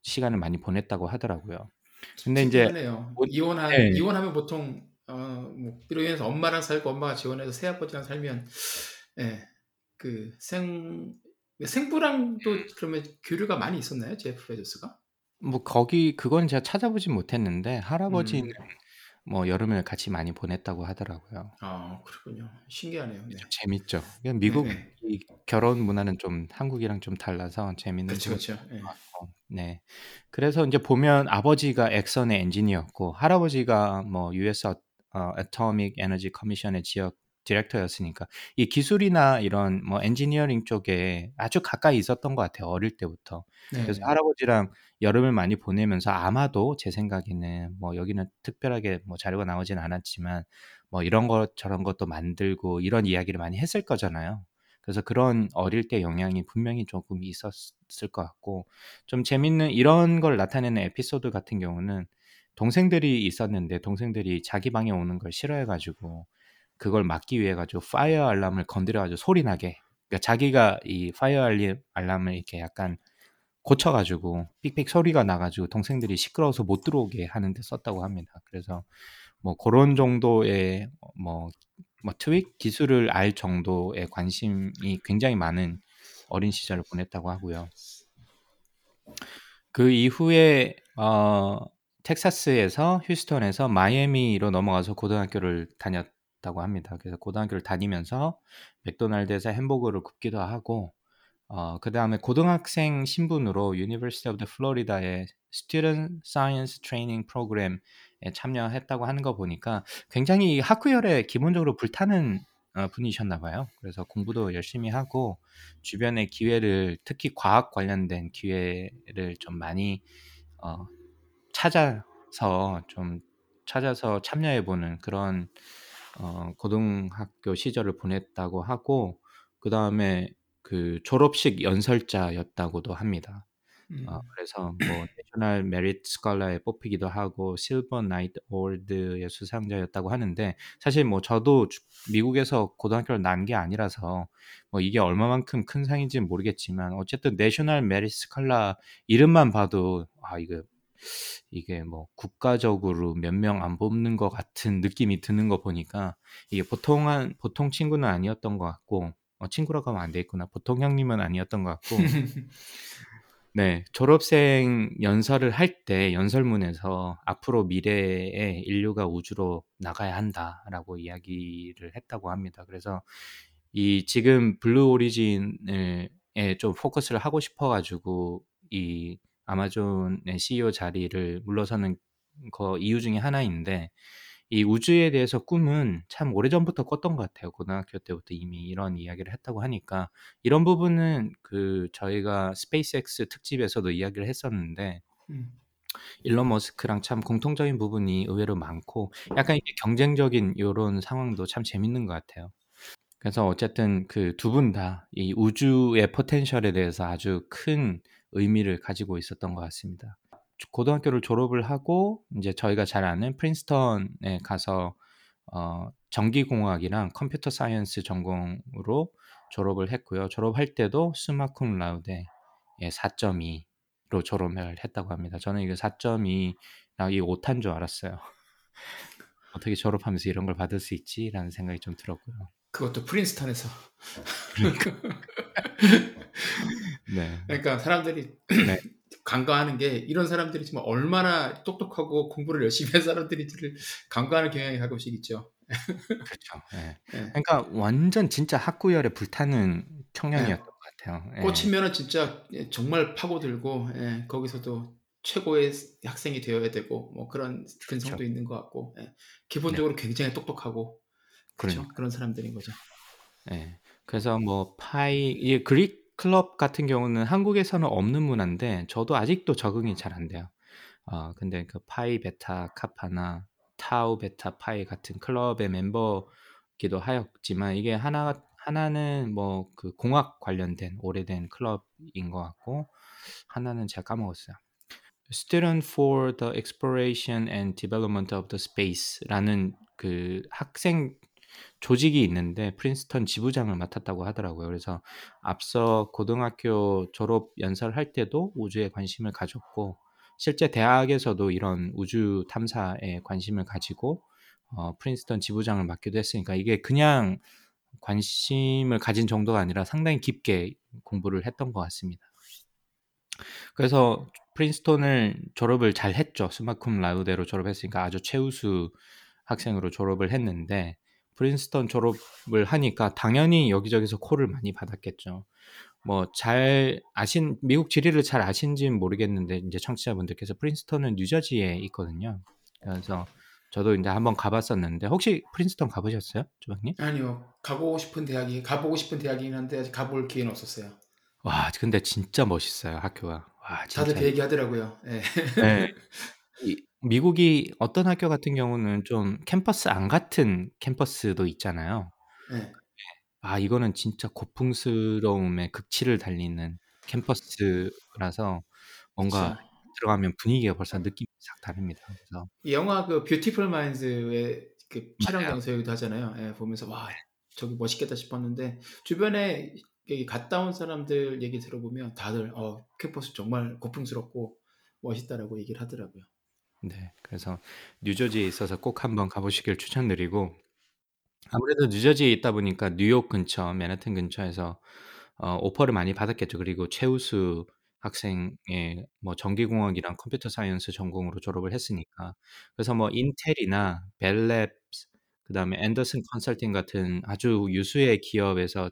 Speaker 2: 시간을 많이 보냈다고 하더라고요. 근데 이제. 뭐-
Speaker 1: 이혼한
Speaker 2: 네.
Speaker 1: 이혼하면 보통 어뭐 비로 인해서 엄마랑 살고 엄마가 지원해서 새아버지랑 살면 예 그 생 생부랑도 그러면 교류가 많이 있었나요 제프 베조스가?
Speaker 2: 뭐 거기 그건 제가 찾아보진 못했는데 할아버지는
Speaker 1: 음.
Speaker 2: 뭐 여름을 같이 많이 보냈다고 하더라고요.
Speaker 1: 아 그렇군요. 신기하네요. 네.
Speaker 2: 좀 재밌죠. 그냥 미국
Speaker 1: 네.
Speaker 2: 이 결혼 문화는 좀 한국이랑 좀 달라서 재밌는
Speaker 1: 그렇죠,
Speaker 2: 점
Speaker 1: 그렇죠. 예.
Speaker 2: 같고, 네. 그래서 이제 보면 아버지가 엑선의 엔지니어였고 할아버지가 뭐 US 어, Atomic Energy Commission의 지역 디렉터였으니까 이 기술이나 이런 뭐 엔지니어링 쪽에 아주 가까이 있었던 것 같아요 어릴 때부터.
Speaker 1: 네.
Speaker 2: 그래서 할아버지랑 여름을 많이 보내면서 아마도 제 생각에는 뭐 여기는 특별하게 뭐 자료가 나오진 않았지만 뭐 이런 것 저런 것도 만들고 이런 이야기를 많이 했을 거잖아요. 그래서 그런 어릴 때 영향이 분명히 조금 있었을 것 같고 좀 재밌는 이런 걸 나타내는 에피소드 같은 경우는 동생들이 있었는데 동생들이 자기 방에 오는 걸 싫어해가지고 그걸 막기 위해 가지고 파이어 알람을 건드려 가지고 소리 나게 그러니까 자기가 이 fire alarm을 이렇게 약간 고쳐 가지고 삑삑 소리가 나 가지고 동생들이 시끄러워서 못 들어오게 하는데 썼다고 합니다. 그래서 뭐 그런 정도의 뭐, 뭐 tweak 기술을 알 정도의 관심이 굉장히 많은 어린 시절을 보냈다고 하고요. 그 이후에 어, 텍사스에서 휴스턴에서 마이애미로 넘어가서 고등학교를 다녔 다고 합니다. 그래서 고등학교를 다니면서 맥도날드에서 햄버거를 굽기도 하고 어, 그 다음에 고등학생 신분으로 of the Florida의 Student Science Training Program에 참여했다고 하는 거 보니까 굉장히 학구열에 기본적으로 불타는 어, 분이셨나 봐요. 그래서 공부도 열심히 하고 주변의 기회를 특히 과학 관련된 기회를 좀 많이 어, 찾아서 좀 찾아서 참여해 보는 그런 어, 고등학교 시절을 보냈다고 하고 그 다음에 그 졸업식 연설자였다고도 합니다. 음. 어, 그래서 뭐 National Merit Scholar에 뽑히기도 하고 실버 나이트 어워드의 수상자였다고 하는데 사실 뭐 저도 미국에서 고등학교를 난 게 아니라서 뭐 이게 얼마만큼 큰 상인지는 모르겠지만 어쨌든 National Merit Scholar 이름만 봐도 아 이거 이게 뭐 국가적으로 몇 명 안 뽑는 것 같은 느낌이 드는 거 보니까 이게 보통한 보통 친구는 아니었던 것 같고 어, 친구라고 하면 안 되겠구나. 보통 형님은 아니었던 것 같고 네 졸업생 연설을 할 때 연설문에서 앞으로 미래에 인류가 우주로 나가야 한다라고 이야기를 했다고 합니다. 그래서 이 지금 Blue Origin에 좀 포커스를 하고 싶어가지고 이 아마존의 CEO 자리를 물러서는 거 이유 중에 하나인데 이 우주에 대해서 꿈은 참 오래전부터 꿨던 것 같아요. 고등학교 때부터 이미 이런 이야기를 했다고 하니까 이런 부분은 그 저희가 스페이스X 특집에서도 이야기를 했었는데 음. 일론 머스크랑 참 공통적인 부분이 의외로 많고 약간 이게 경쟁적인 이런 상황도 참 재밌는 것 같아요. 그래서 어쨌든 그 두 분 다 이 우주의 potential에 대해서 아주 큰 의미를 가지고 있었던 것 같습니다. 고등학교를 졸업을 하고 이제 저희가 잘 아는 프린스턴에 가서 어, 전기공학이랑 computer science 전공으로 졸업을 했고요. 졸업할 때도 summa cum laude 예, 4.2로 졸업을 했다고 합니다. 저는 이게 4.2랑 이 오탄 줄 알았어요. [LAUGHS] 어떻게 졸업하면서 이런 걸 받을 수 있지라는 생각이 좀 들었고요.
Speaker 1: 그것도 프린스턴에서.
Speaker 2: 그러니까. [LAUGHS]
Speaker 1: 네. 그러니까 사람들이 네. [CLEARS THROAT] 간과하는 게 이런 사람들이 정말 얼마나 똑똑하고 공부를 열심히 한 사람들이지를 [CLEARS THROAT] 간과하는 경향이 가끔씩 있죠.
Speaker 2: 그렇죠. 네. 네. [LAUGHS] 그러니까 완전 진짜 학구열에 불타는 청년이었던 것 같아요.
Speaker 1: 예. 꽂히면은 진짜 정말 파고들고 예. 거기서도 최고의 학생이 되어야 되고 뭐 그런 근성도 그렇죠. 있는 것 같고 예. 기본적으로 네. 굉장히 똑똑하고 그렇죠. 그러니까. 그런 사람들인 거죠.
Speaker 2: 네. 그래서 뭐 파이 이 Greek club 같은 경우는 한국에서는 없는 문화인데 저도 아직도 적응이 잘 안 돼요. 어 근데 그 Phi Beta Kappa나 Tau Beta Pi 같은 클럽의 멤버기도 하였지만 이게 하나 하나는 뭐 그 공학 관련된 오래된 클럽인 것 같고 하나는 제가 까먹었어요. Student for the Exploration and Development of the Space라는 그 학생 조직이 있는데 프린스턴 지부장을 맡았다고 하더라고요. 그래서 앞서 고등학교 졸업 연설할 때도 우주에 관심을 가졌고 실제 대학에서도 이런 우주 탐사에 관심을 가지고 어, 프린스턴 지부장을 맡기도 했으니까 이게 그냥 관심을 가진 정도가 아니라 상당히 깊게 공부를 했던 것 같습니다. 그래서 프린스턴을 졸업을 잘 했죠. summa cum laude로 졸업했으니까 아주 최우수 학생으로 졸업을 했는데 프린스턴 졸업을 하니까 당연히 여기저기서 콜을 많이 받았겠죠. 뭐 잘 아신 미국 지리를 잘 아신지는 모르겠는데 이제 청취자분들께서 프린스턴은 뉴저지에 있거든요. 그래서 저도 이제 한번 가봤었는데 혹시 프린스턴 가보셨어요, 조박님?
Speaker 1: 아니요. 가보고 싶은 대학이 가보고 싶은 대학이긴 한데 아직 가볼 기회는 없었어요.
Speaker 2: 와, 근데 진짜 멋있어요, 학교가. 와, 진짜.
Speaker 1: 다들 그 얘기 하더라고요. 예.
Speaker 2: 네. [LAUGHS] 이 미국이 어떤 학교 같은 경우는 좀 캠퍼스 안 같은 캠퍼스도 있잖아요.
Speaker 1: 네.
Speaker 2: 아, 이거는 진짜 고풍스러움의 극치를 달리는 캠퍼스라서 뭔가
Speaker 1: 그쵸.
Speaker 2: 들어가면 분위기가 벌써 느낌이 싹 다릅니다. 그래서
Speaker 1: 이 영화 그 Beautiful Mind의 그 촬영. 장소이기도 하잖아요. 예, 보면서 와 저기 멋있겠다 싶었는데 주변에 갔다 온 사람들 얘기 들어보면 다들 어 캠퍼스 정말 고풍스럽고 멋있다라고 얘기를 하더라고요.
Speaker 2: 네, 그래서 뉴저지에 있어서 꼭 한번 가 보시길 추천드리고 아무래도 뉴저지에 있다 보니까 뉴욕 근처, 맨하튼 근처에서 어, 오퍼를 많이 받았겠죠. 그리고 최우수 학생의 뭐 전기공학이랑 computer science 전공으로 졸업을 했으니까 그래서 뭐 인텔이나 Bell Labs 그다음에 Andersen Consulting 같은 아주 유수의 기업에서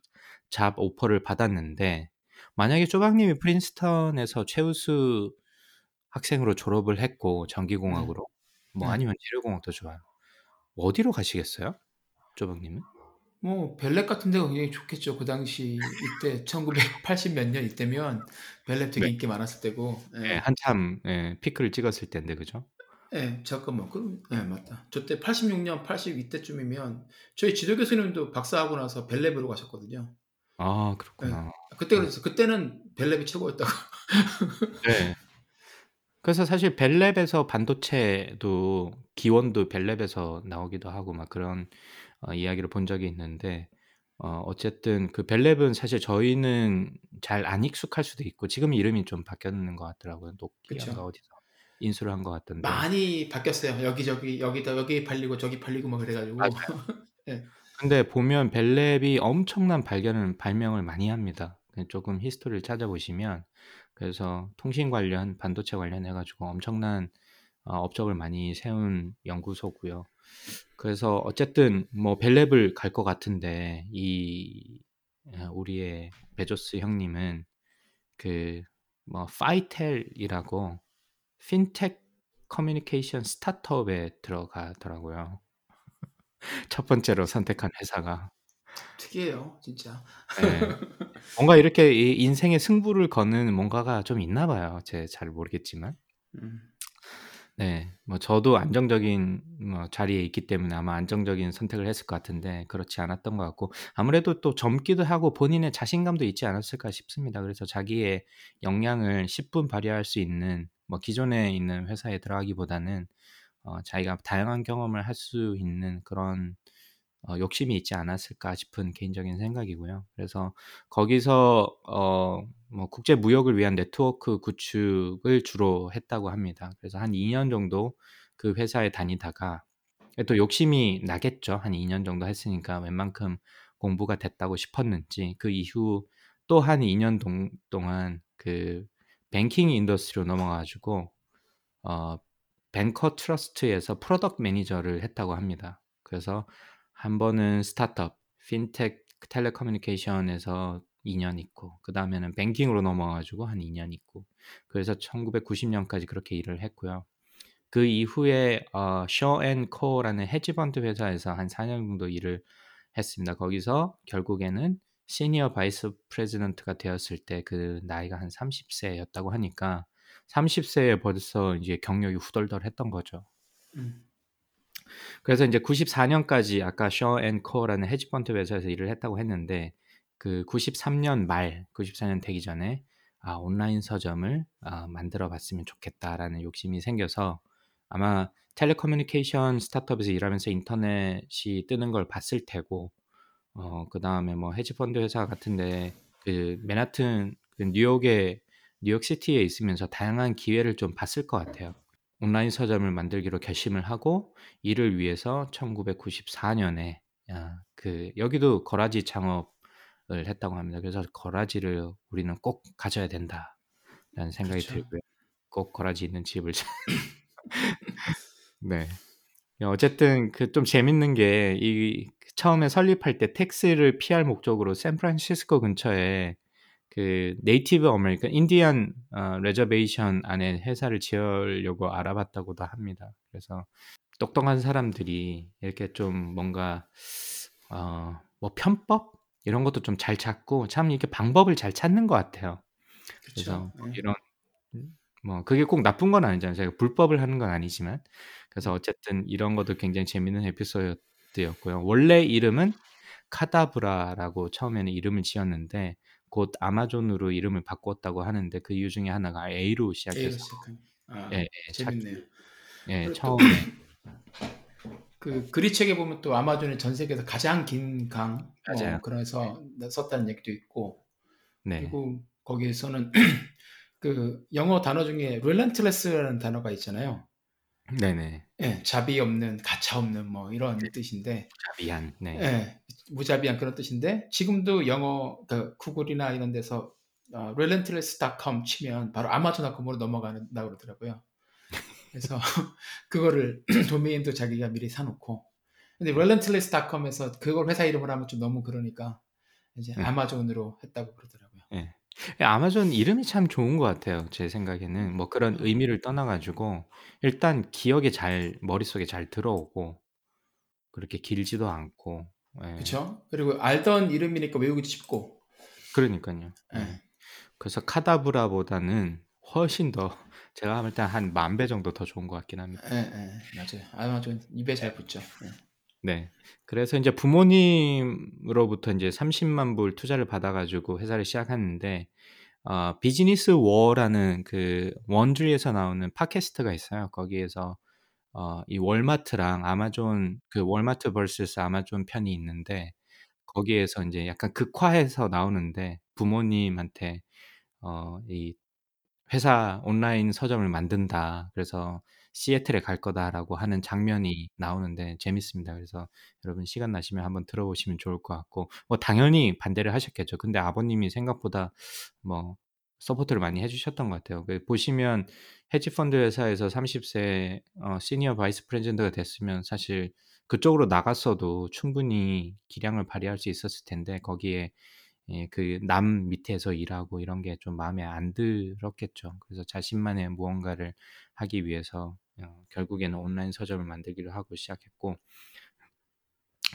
Speaker 2: job offer를 받았는데 만약에 쪼박님이 프린스턴에서 최우수 학생으로 졸업을 했고 전기공학으로 뭐
Speaker 1: 네.
Speaker 2: 아니면 재료공학도 좋아요. 어디로 가시겠어요? 쪼박님은?
Speaker 1: 뭐 Bell Lab 같은 데가 굉장히 좋겠죠. 그 당시 이때 1980 몇 년 이때면 벨랩 되게
Speaker 2: 네.
Speaker 1: 인기 많았을 때고. 예.
Speaker 2: 네, 한참 예, 피크를 찍었을 때인데 그죠?
Speaker 1: 예, 잠깐만. 그럼 예, 맞다. 저 때 86년, 82때쯤이면 저희 지도 교수님도 박사하고 나서 벨랩으로 가셨거든요.
Speaker 2: 아 그렇구나.
Speaker 1: 그때 그랬어. 그때는 벨랩이 최고였다고.
Speaker 2: 네. 그래서 사실 벨랩에서 반도체도 기원도 벨랩에서 나오기도 하고 막 그런 어, 이야기를 본 적이 있는데 어, 어쨌든 그 벨랩은 사실 저희는 잘 안 익숙할 수도 있고 지금 이름이 좀 바뀌었는 것 같더라고요. 노키아인가
Speaker 1: 그쵸.
Speaker 2: 어디서 인수를 한 것 같던데.
Speaker 1: 많이 바뀌었어요. 여기저기 여기다 여기 팔리고 저기 팔리고 막 그래가지고. 예. [LAUGHS]
Speaker 2: 근데 보면 벨랩이 엄청난 발견을 발명을 많이 합니다. 그 조금 히스토리를 찾아보시면 그래서 통신 관련 반도체 관련 해 가지고 엄청난 어, 업적을 많이 세운 연구소고요. 그래서 어쨌든 뭐 Bell Lab을 갈 것 같은데 이 어, 우리의 베조스 형님은 그뭐 Fitel이라고 fintech communication 스타트업에 들어가더라고요. [LAUGHS] 첫 번째로 선택한 회사가.
Speaker 1: 특이해요, 진짜.
Speaker 2: 네. [LAUGHS] 뭔가 이렇게 이 인생의 승부를 거는 뭔가가 좀 있나 봐요. 제 잘 모르겠지만.
Speaker 1: 음.
Speaker 2: 네. 뭐 저도 안정적인 뭐 자리에 있기 때문에 아마 안정적인 선택을 했을 것 같은데 그렇지 않았던 것 같고 아무래도 또 젊기도 하고 본인의 자신감도 있지 않았을까 싶습니다. 그래서 자기의 역량을 10분 발휘할 수 있는 뭐 기존에 있는 회사에 들어가기보다는 어, 자기가 다양한 경험을 할 수 있는 그런 어, 욕심이 있지 않았을까 싶은 개인적인 생각이고요. 그래서 거기서 어, 뭐 국제 무역을 위한 네트워크 구축을 주로 했다고 합니다. 그래서 한 2년 정도 그 회사에 다니다가 또 욕심이 나겠죠. 한 2년 정도 했으니까 웬만큼 공부가 됐다고 싶었는지 그 이후 또 한 2년 동, 동안 그 banking industry로 넘어가가지고 어, Banker Trust에서 product manager를 했다고 합니다. 그래서 한 번은 스타트업, fintech telecommunication에서 2년 있고 그 다음에는 banking으로 넘어가지고 한 2년 있고 그래서 1990년까지 그렇게 일을 했고요. 그 이후에 어, Shaw & Co라는 헤지펀드 회사에서 한 4년 정도 일을 했습니다. 거기서 결국에는 senior vice president가 되었을 때 그 나이가 한 30세였다고 하니까 30세에 벌써 이제 경력이 후덜덜 했던 거죠.
Speaker 1: 음.
Speaker 2: 그래서 이제 94년까지 아까 쇼앤코라는 헤지펀드 회사에서 일을 했다고 했는데 그 93년 말, 94년 되기 전에 아, 온라인 서점을 아, 만들어 봤으면 좋겠다라는 욕심이 생겨서 아마 텔레커뮤니케이션 스타트업에서 일하면서 인터넷이 뜨는 걸 봤을 테고 어, 그다음에 뭐 헤지펀드 회사 같은데 그 맨하튼 그 뉴욕에 뉴욕시티에 있으면서 다양한 기회를 좀 봤을 것 같아요. 온라인 서점을 만들기로 결심을 하고 이를 위해서 1994년에 아, 그 여기도 거라지 창업을 했다고 합니다. 그래서 거라지를 우리는 꼭 가져야 된다라는 생각이
Speaker 1: 그쵸.
Speaker 2: 들고요. 꼭 거라지 있는 집을 [LAUGHS] 네. 어쨌든 그 좀 재밌는 게 이 처음에 설립할 때 텍스를 피할 목적으로 샌프란시스코 근처에 그 Native American Indian 어, reservation 안에 회사를 지으려고 알아봤다고도 합니다. 그래서 똑똑한 사람들이 이렇게 좀 뭔가 어, 뭐 편법 이런 것도 좀 잘 찾고 참 이렇게 방법을 잘 찾는 것 같아요. 그래서
Speaker 1: 그쵸. 예.
Speaker 2: 이런 뭐 그게 꼭 나쁜 건 아니잖아요. 제가 불법을 하는 건 아니지만 그래서
Speaker 1: 음.
Speaker 2: 어쨌든 이런 것도 굉장히 재밌는 에피소드였고요. 원래 이름은 카다브라라고 처음에는 이름을 지었는데 곧 아마존으로 이름을 바꿨다고 하는데 그 이유 중에 하나가 A로 시작해서.
Speaker 1: 아,
Speaker 2: 예, 예,
Speaker 1: 재밌네요.
Speaker 2: 예, 처음에
Speaker 1: 그 그리책에 보면 또 아마존이 전 세계에서 가장 긴 강,
Speaker 2: 맞아요.
Speaker 1: 뭐 그래서 썼다는 얘기도 있고,
Speaker 2: 네,
Speaker 1: 그리고 거기에서는 [CLEARS THROAT] 그 영어 단어 중에 relentless라는 단어가 있잖아요.
Speaker 2: 네네.
Speaker 1: 예, 자비 없는, 가차 없는 뭐 이런
Speaker 2: 네.
Speaker 1: 뜻인데,
Speaker 2: 자비한. 네.
Speaker 1: 예, 무자비한 그런 뜻인데 지금도 영어 그 구글이나 이런 데서 어, relentless.com 치면 바로 아마존.com으로 넘어간다고 그러더라고요. 그래서 [LAUGHS] 그거를 [CLEARS THROAT] 도메인도 자기가 미리 사놓고 근데 relentless.com에서 그걸 회사 이름으로 하면 좀 너무 그러니까 이제
Speaker 2: 네.
Speaker 1: 아마존으로 했다고 그러더라고요.
Speaker 2: 예. 아마존 이름이 참 좋은 것 같아요. 제 생각에는 뭐 그런
Speaker 1: 음.
Speaker 2: 의미를 떠나 가지고 일단 기억에 잘 머릿속에 잘 들어오고 그렇게 길지도 않고 예.
Speaker 1: 그렇죠? 그리고 알던 이름이니까 외우기도 쉽고.
Speaker 2: 그러니까요.
Speaker 1: 예.
Speaker 2: 예. 그래서 카다브라보다는 훨씬 더 [LAUGHS] 제가 할때한만배 정도 더 좋은 것 같긴 합니다.
Speaker 1: 예, 예, 맞아요. 아마존 입에 잘 붙죠. 예.
Speaker 2: 네. 그래서 이제 부모님으로부터 이제 30만 불 투자를 받아 가지고 회사를 시작했는데 어, 비즈니스 워라는 그 원주에서 나오는 팟캐스트가 있어요. 거기에서 어, 이 월마트랑 아마존 그 월마트 vs 아마존 편이 있는데 거기에서 이제 약간 극화해서 나오는데 부모님한테 어, 이 회사 온라인 서점을 만든다. 그래서 시애틀에 갈 거다라고 하는 장면이 나오는데 재밌습니다. 그래서 여러분 시간 나시면 한번 들어보시면 좋을 것 같고 뭐 당연히 반대를 하셨겠죠. 근데 아버님이 생각보다 뭐 서포트를 많이 해주셨던 것 같아요. 그 보시면 헤지펀드 회사에서 30세 어, 시니어 바이스 프레젠드가 됐으면 사실 그쪽으로 나갔어도 충분히 기량을 발휘할 수 있었을 텐데 거기에 예, 그 남 밑에서 일하고 이런 게 좀 마음에 안 들었겠죠. 그래서 자신만의 무언가를 하기 위해서 어, 결국에는 온라인 서점을 만들기로 하고 시작했고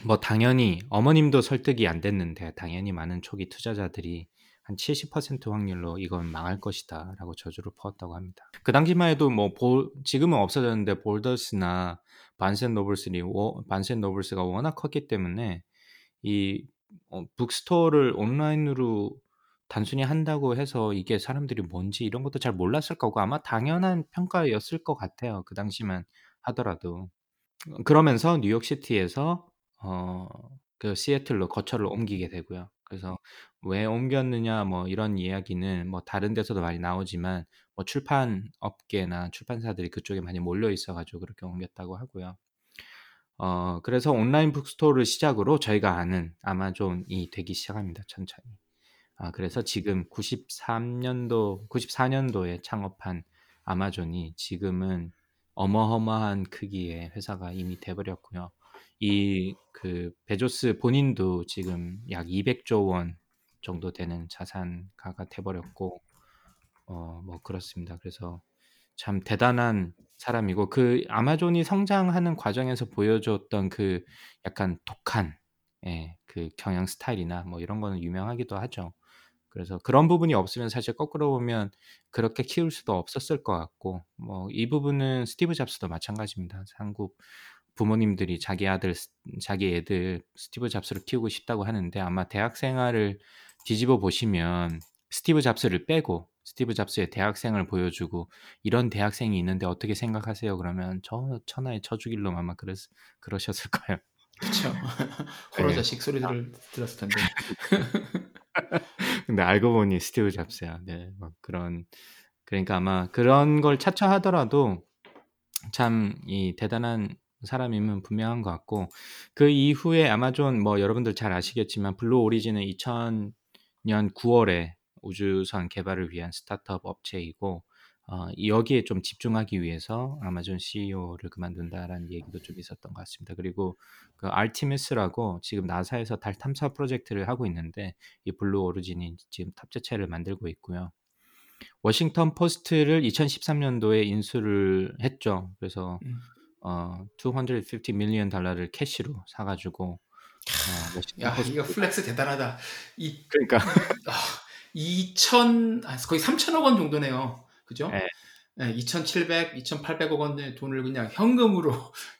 Speaker 2: 뭐 당연히 어머님도 설득이 안 됐는데 당연히 많은 초기 투자자들이 한 70% 확률로 이건 망할 것이다 라고 저주를 퍼왔다고 합니다. 그 당시만 해도 뭐 볼, 지금은 없어졌는데 볼더스나 반센 노블스리 반센 노블스가 워낙 컸기 때문에 이 어, 북스토어를 온라인으로 단순히 한다고 해서 이게 사람들이 뭔지 이런 것도 잘 몰랐을 거고 아마 당연한 평가였을 것 같아요. 그 당시만 하더라도. 그러면서 뉴욕시티에서 어, 그 시애틀로 거처를 옮기게 되고요. 그래서 왜 옮겼느냐 뭐 이런 이야기는 뭐 다른 데서도 많이 나오지만 뭐 출판 업계나 출판사들이 그쪽에 많이 몰려 있어 가지고 그렇게 옮겼다고 하고요. 어, 그래서 온라인 북스토어를 시작으로 저희가 아는 아마존이 되기 시작합니다. 천천히. 아, 그래서 지금 93년도, 94년도에 창업한 아마존이 지금은 어마어마한 크기의 회사가 이미 돼버렸고요. 이 그 베조스 본인도 지금 약 200조 원 정도 되는 자산가가 돼버렸고, 어, 뭐 그렇습니다. 그래서 참 대단한 사람이고 그 아마존이 성장하는 과정에서 보여줬던 그 약간 독한 예, 그 경영 스타일이나 뭐 이런 거는 유명하기도 하죠. 그래서 그런 부분이 없으면 사실 거꾸로 보면 그렇게 키울 수도 없었을 것 같고 뭐 이 부분은 스티브 잡스도 마찬가지입니다. 한국 부모님들이 자기 아들 자기 애들 스티브 잡스를 키우고 싶다고 하는데 아마 대학 생활을 뒤집어 보시면 스티브 잡스를 빼고 스티브 잡스의 대학생을 보여주고 이런 대학생이 있는데 어떻게 생각하세요? 그러면 저 천하의 처죽일놈 아마 그랬, 그러셨을 거예요.
Speaker 1: 그렇죠. 호러 자식 소리들을 들었을 텐데. [LAUGHS] [LAUGHS]
Speaker 2: 근데 알고 보니 스티브 잡스야. 네, 뭐 그런 그러니까 아마 그런 걸 차차하더라도 참 이 대단한 사람임은 분명한 것 같고 그 이후에 아마존 뭐 여러분들 잘 아시겠지만 블루 오리진은 2000년 9월에 우주선 개발을 위한 스타트업 업체이고 어, 여기에 좀 집중하기 위해서 아마존 CEO를 그만둔다라는 얘기도 좀 있었던 것 같습니다. 그리고 그 알티미스라고 지금 나사에서 달 탐사 프로젝트를 하고 있는데 이 블루 오리진이 지금 탑재체를 만들고 있고요. 워싱턴 포스트를 2013년도에 인수를 했죠. 그래서
Speaker 1: 음.
Speaker 2: 어, 250 밀리언 달러를 캐시로 사가지고 어,
Speaker 1: 야 이거 플렉스 대단하다. 이
Speaker 2: 그러니까 [LAUGHS]
Speaker 1: 아, 2천 아, 거의 3천억 원 정도네요. 그죠?
Speaker 2: 네.
Speaker 1: 네, 2,700, 2,800억 원의 돈을 그냥 현금으로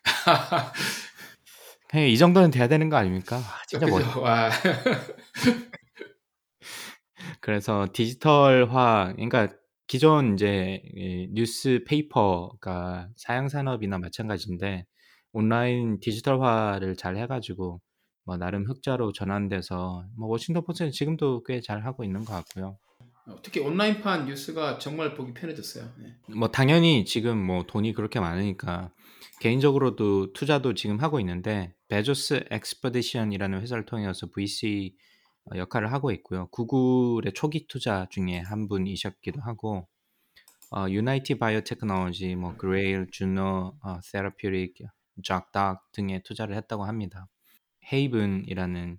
Speaker 1: [LAUGHS]
Speaker 2: 이 정도는 돼야 되는 거 아닙니까? 아, 진짜 멋. [LAUGHS] 그래서 디지털화, 그러니까 기존 이제 이 뉴스페이퍼가 사양 산업이나 마찬가지인데 온라인 디지털화를 잘 해가지고 뭐 나름 흑자로 전환돼서 뭐 워싱턴 포스는 지금도 꽤 잘 하고 있는 것 같고요.
Speaker 1: 특히 온라인판 뉴스가 정말 보기 편해졌어요. 네.
Speaker 2: 뭐 당연히 지금 뭐 돈이 그렇게 많으니까 개인적으로도 투자도 지금 하고 있는데 베조스 엑스퍼디션이라는 회사를 통해서 VC 역할을 하고 있고요. 구글의 초기 투자 중에 한 분이셨기도 하고 어, 유나이티 바이오테크놀로지, 뭐 그레일, 주노, 어, 세라퓨릭, 작닥 등에 투자를 했다고 합니다. 헤이븐이라는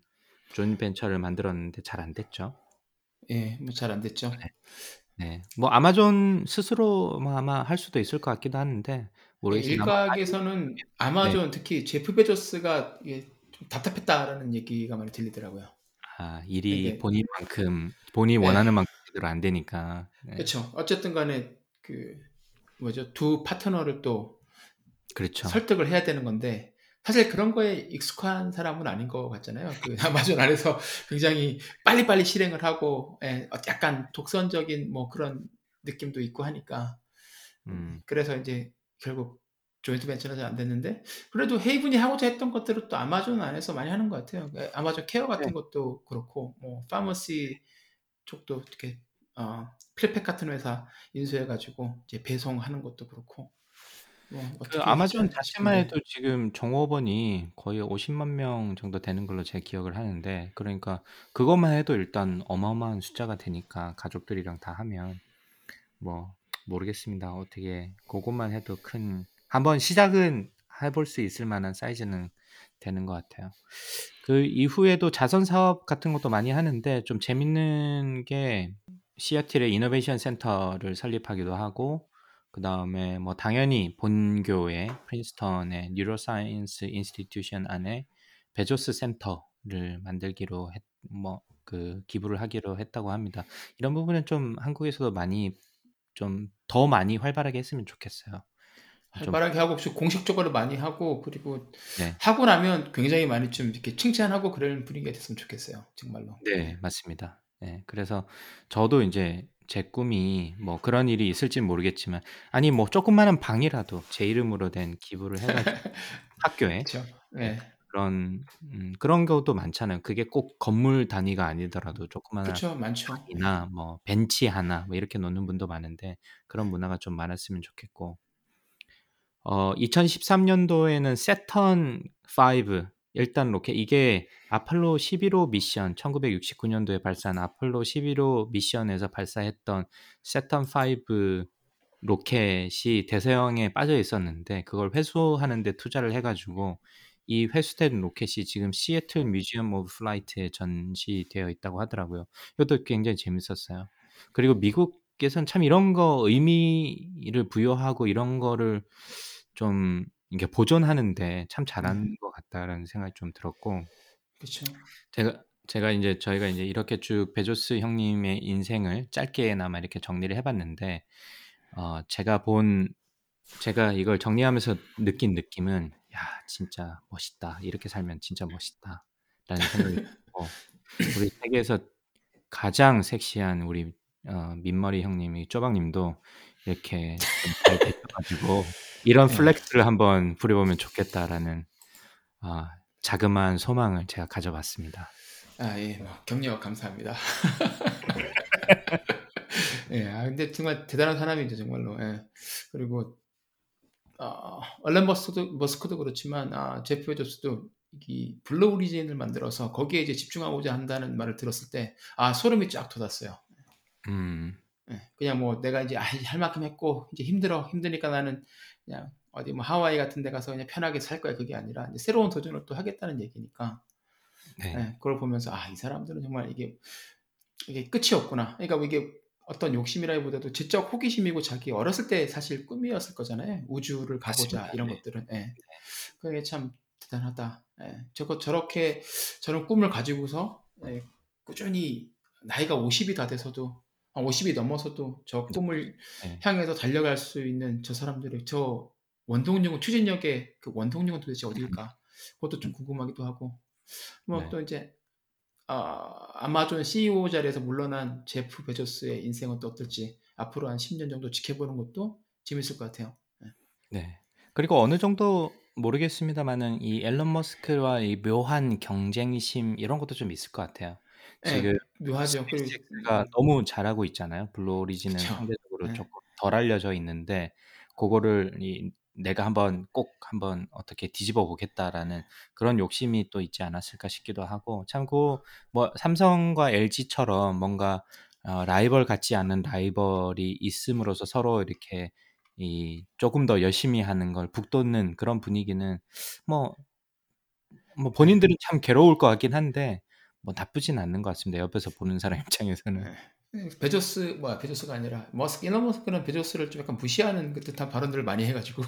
Speaker 2: 존 벤처를 만들었는데 잘 안 됐죠.
Speaker 1: 예, 뭐 잘 안 됐죠.
Speaker 2: 네. 네. 뭐 아마존 스스로 뭐 아마 할 수도 있을 것 같기도 하는데 모르겠습니다.
Speaker 1: 일각에서는 아마존 네. 특히 제프 베조스가 좀 답답했다라는 얘기가 많이 들리더라고요.
Speaker 2: 아, 일이 네, 본인만큼 본인이 네. 원하는 만큼 제대로 안 되니까.
Speaker 1: 네. 그렇죠. 어쨌든 간에 그 뭐죠? 두 파트너를 또
Speaker 2: 그렇죠.
Speaker 1: 설득을 해야 되는 건데 사실 그런 거에 익숙한 사람은 아닌 것 같잖아요. 그 [LAUGHS] 아마존 안에서 굉장히 빨리빨리 실행을 하고 예, 약간 독선적인 뭐 그런 느낌도 있고 하니까 음. 그래서 이제 결국 조인트 벤처는 잘 안 됐는데 그래도 헤이븐이 하고자 했던 것들을 또 아마존 안에서 많이 하는 것 같아요. 예, 아마존 케어 같은 네. 것도 그렇고 뭐 파머시 쪽도 이렇게 어, 플랫팩 같은 회사 인수해가지고 이제 배송하는 것도 그렇고
Speaker 2: 뭐그 아마존 자체만 해도 지금 종업원이 거의 50만 명 정도 되는 걸로 제 기억을 하는데 그러니까 그것만 해도 일단 어마어마한 숫자가 되니까 가족들이랑 다 하면 뭐 모르겠습니다. 어떻게 그것만 해도 큰 한번 시작은 해 볼 수 있을 만한 사이즈는 되는 것 같아요. 그 이후에도 자선 사업 같은 것도 많이 하는데 좀 재밌는 게 시애틀의 이노베이션 센터를 설립하기도 하고 그 다음에 뭐 당연히 본교의 프린스턴의 뉴로사이언스 인스티튜션 안에 베조스 센터를 만들기로 했, 뭐 그 기부를 하기로 했다고 합니다. 이런 부분은 좀 한국에서도 많이 좀 더 많이 활발하게 했으면 좋겠어요.
Speaker 1: 활발하게 하고 공식적으로 많이 하고 그리고 네. 하고 나면 굉장히 많이 좀 이렇게 칭찬하고 그런 분위기가 됐으면 좋겠어요. 정말로.
Speaker 2: 네, 맞습니다. 네, 그래서 저도 이제 제 꿈이 뭐 그런 일이 있을지 모르겠지만 아니 뭐 조그마한 방이라도 제 이름으로 된 기부를 해가지고 [LAUGHS] 학교에
Speaker 1: 그렇죠. 네.
Speaker 2: 그런 음, 그런 것도 많잖아요. 그게 꼭 건물 단위가 아니더라도 조그마한
Speaker 1: 그렇죠, 많죠.
Speaker 2: 방이나 뭐 벤치 하나 뭐 이렇게 놓는 분도 많은데 그런 문화가 좀 많았으면 좋겠고 어, 2013년도에는 세턴 5 일단 로켓 이게 아폴로 11호 미션 1969년도에 발사한 아폴로 11호 미션에서 발사했던 세턴 5 로켓이 대서양에 빠져 있었는데 그걸 회수하는 데 투자를 해 가지고 이 회수된 로켓이 지금 시애틀 뮤지엄 오브 플라이트에 전시되어 있다고 하더라고요. 이것도 굉장히 재밌었어요. 그리고 미국에선 참 이런 거 의미를 부여하고 이런 거를 좀 이게 보존하는데 참 잘하는 네. 것 같다라는 생각이 좀 들었고
Speaker 1: 그쵸.
Speaker 2: 제가 제가 인제 저희가 인제 이렇게 쭉 베조스 형님의 인생을 짧게나마 이렇게 정리를 해 봤는데 어 제가 본 제가 이걸 정리하면서 느낀 느낌은 '야 진짜 멋있다. 이렇게 살면 진짜 멋있다.'라는 생각이 들고 우리 세계에서 가장 섹시한 우리 어 민머리 형님이 쪼박 님도 이렇게 좀잘 되셔 가지고 ' 이런 네. 플렉스를 한번 부려보면 좋겠다.'라는 아 자그마한 소망을 제가 가져봤습니다.
Speaker 1: 아 예. 뭐 격려 감사합니다. [LAUGHS] 예. 아 근데 정말 대단한 사람이죠 정말로. 예. 그리고 어 일론 머스크도 머스크도 그렇지만 아 제프 베조스도 이 블루 오리진을 만들어서 거기에 이제 집중하고자 한다는 말을 들었을 때 아 소름이 쫙 돋았어요.
Speaker 2: 음.
Speaker 1: 예. 그냥 뭐 내가 이제 '아 할 만큼 했고 이제 힘들어. 힘드니까 나는 그냥 어디 뭐 하와이 같은 데 가서 그냥 편하게 살 거야.' 그게 아니라 새로운 도전을 또 하겠다는 얘기니까
Speaker 2: 네.
Speaker 1: 예 그걸 보면서 '아 이 사람들은 정말 이게 이게 끝이 없구나.' 그러니까 뭐 이게 어떤 욕심이라기보다도 지적 호기심이고 자기 어렸을 때 사실 꿈이었을 거잖아요. 우주를 가보자
Speaker 2: 맞습니다.
Speaker 1: 이런
Speaker 2: 네.
Speaker 1: 것들은. 예. 그게 참 대단하다. 예. 저거 저렇게 저런 꿈을 가지고서 예, 꾸준히 나이가 50이 다 돼서도 아, 50이 넘어서도 저 꿈을
Speaker 2: 네.
Speaker 1: 향해서 달려갈 수 있는 저 사람들이 저 원동력은 추진력의 그 원동력은 도대체 어디일까? 그것도 좀 궁금하기도 하고 뭐
Speaker 2: 네.
Speaker 1: 또 이제 아, 아마존 CEO 자리에서 물러난 제프 베조스의 인생은 또 어떨지 앞으로 한 10년 정도 지켜보는 것도 재밌을 것 같아요.
Speaker 2: 네. 그리고 어느 정도 모르겠습니다만은 이 일론 머스크와 이 묘한 경쟁심 이런 것도 좀 있을 것 같아요.
Speaker 1: 예,
Speaker 2: 지금
Speaker 1: 묘하죠. 그리고
Speaker 2: 스페이스X가 너무 잘하고 있잖아요. 블루 오리진은
Speaker 1: 그쵸.
Speaker 2: 상대적으로
Speaker 1: 네.
Speaker 2: 조금 덜 알려져 있는데 그거를 이 내가 한번 꼭 한번 어떻게 뒤집어 보겠다라는 그런 욕심이 또 있지 않았을까 싶기도 하고 참고 뭐 삼성과 LG처럼 뭔가 어, 라이벌 같지 않은 라이벌이 있음으로써 서로 이렇게 이 조금 더 열심히 하는 걸 북돋는 그런 분위기는 뭐, 뭐 본인들은 참 괴로울 것 같긴 한데 뭐 나쁘진 않는 것 같습니다. 옆에서 보는 사람 [LAUGHS] 입장에서는.
Speaker 1: 예. 베조스 뭐야 베조스가 아니라 머스크 일론 머스크는 베조스를 좀 약간 무시하는 그 듯한 발언들을 많이 해가지고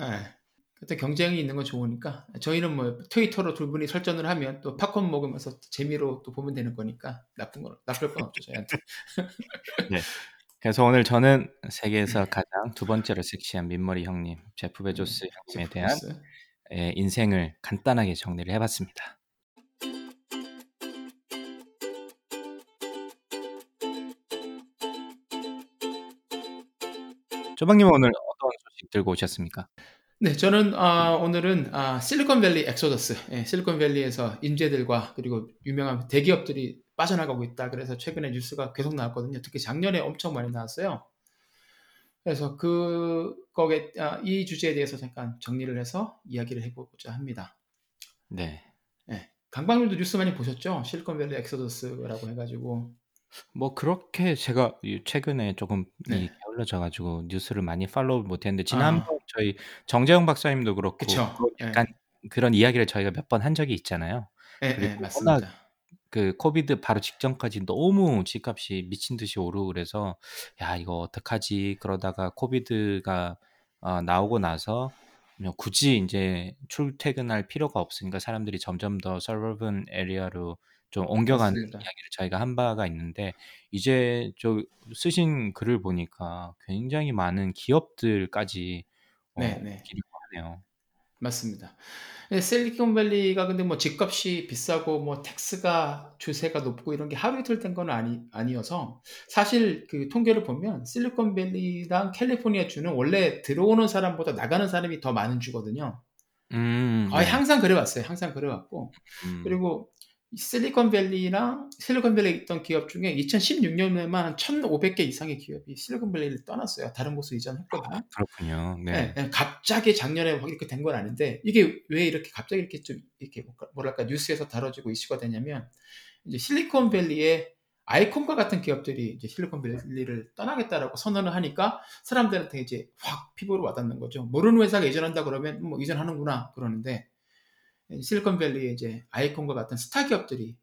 Speaker 1: 예. [LAUGHS] 그때 경쟁이 있는 건 좋으니까 저희는 뭐 트위터로 두 분이 설전을 하면 또 팝콘 먹으면서 재미로 또 보면 되는 거니까 나쁜 건 나쁠 건 없죠 저희한테 [LAUGHS]
Speaker 2: 그래서 오늘 저는 세계에서 가장 두 번째로 섹시한 민머리 형님 제프 베조스 형님에 대한. 예, 인생을 간단하게 정리를 해봤습니다. 조박님은 오늘 어떤 소식 들고 오셨습니까?
Speaker 1: 네, 저는 아, 오늘은 아, 실리콘밸리 엑소더스, 예, 실리콘밸리에서 인재들과 그리고 유명한 대기업들이 빠져나가고 있다. 그래서 최근에 뉴스가 계속 나왔거든요. 특히 작년에 엄청 많이 나왔어요. 그래서 그 거기에 아, 이 주제에 대해서 잠깐 정리를 해서 이야기를 해보고자 합니다.
Speaker 2: 네.
Speaker 1: 예, 강박님도 뉴스 많이 보셨죠? 실리콘밸리 엑소더스라고 해가지고
Speaker 2: 뭐 그렇게 제가 이 최근에 조금 이
Speaker 1: 네.
Speaker 2: 게을러져 가지고 뉴스를 많이 follow 못 했는데
Speaker 1: 아.
Speaker 2: 지난번 저희 정재영 박사님도 그렇고
Speaker 1: 그쵸.
Speaker 2: 그
Speaker 1: 예.
Speaker 2: 약간 그런 이야기를 저희가 몇 번 한 적이 있잖아요.
Speaker 1: 예, 예,
Speaker 2: 그리고
Speaker 1: 맞습니다.
Speaker 2: 그 COVID 바로 직전까지 너무 집값이 미친 듯이 오르고 그래서 야 이거 어떡하지 그러다가 COVID가 어, 나오고 나서 그냥 굳이 이제 출퇴근할 필요가 없으니까 사람들이 점점 더 suburban area로 좀 옮겨가는
Speaker 1: 맞습니다.
Speaker 2: 이야기를 저희가 한 바가 있는데 이제 저 쓰신 글을 보니까 굉장히 많은 기업들까지 어,
Speaker 1: 네, 네.
Speaker 2: 옮기려고 하네요.
Speaker 1: 맞습니다. 예, 실리콘밸리가 근데 뭐 집값이 비싸고 뭐 텍스가 주세가 높고 이런 게 하루 이틀 된 건 아니 아니어서 사실 그 통계를 보면 실리콘밸리랑 캘리포니아 주는 원래 들어오는 사람보다 나가는 사람이 더 많은 주거든요.
Speaker 2: 음, 네.
Speaker 1: 항상 그래왔어요. 항상 그래왔고
Speaker 2: 음,
Speaker 1: 그리고 실리콘밸리랑 실리콘밸리에 있던 기업 중에 2016년에만 한 1,500개 이상의 기업이 실리콘밸리를 떠났어요. 다른 곳으로 이전했거든요.
Speaker 2: 그렇군요. 네.
Speaker 1: 네, 네, 갑자기 작년에 막 이렇게 된 건 아닌데 이게 왜 이렇게 갑자기 이렇게 좀 이렇게 뭐랄까- 뭐랄까 뉴스에서 다뤄지고 이슈가 되냐면 이제 실리콘밸리의 아이콘과 같은 기업들이 이제 실리콘밸리를 떠나겠다라고 선언을 하니까 사람들한테 이제 확 피부로 와닿는 거죠. 모르는 회사가 이전한다 그러면 뭐 이전하는구나 그러는데 실리콘밸리의 이제 아이콘과 같은 스타 기업들이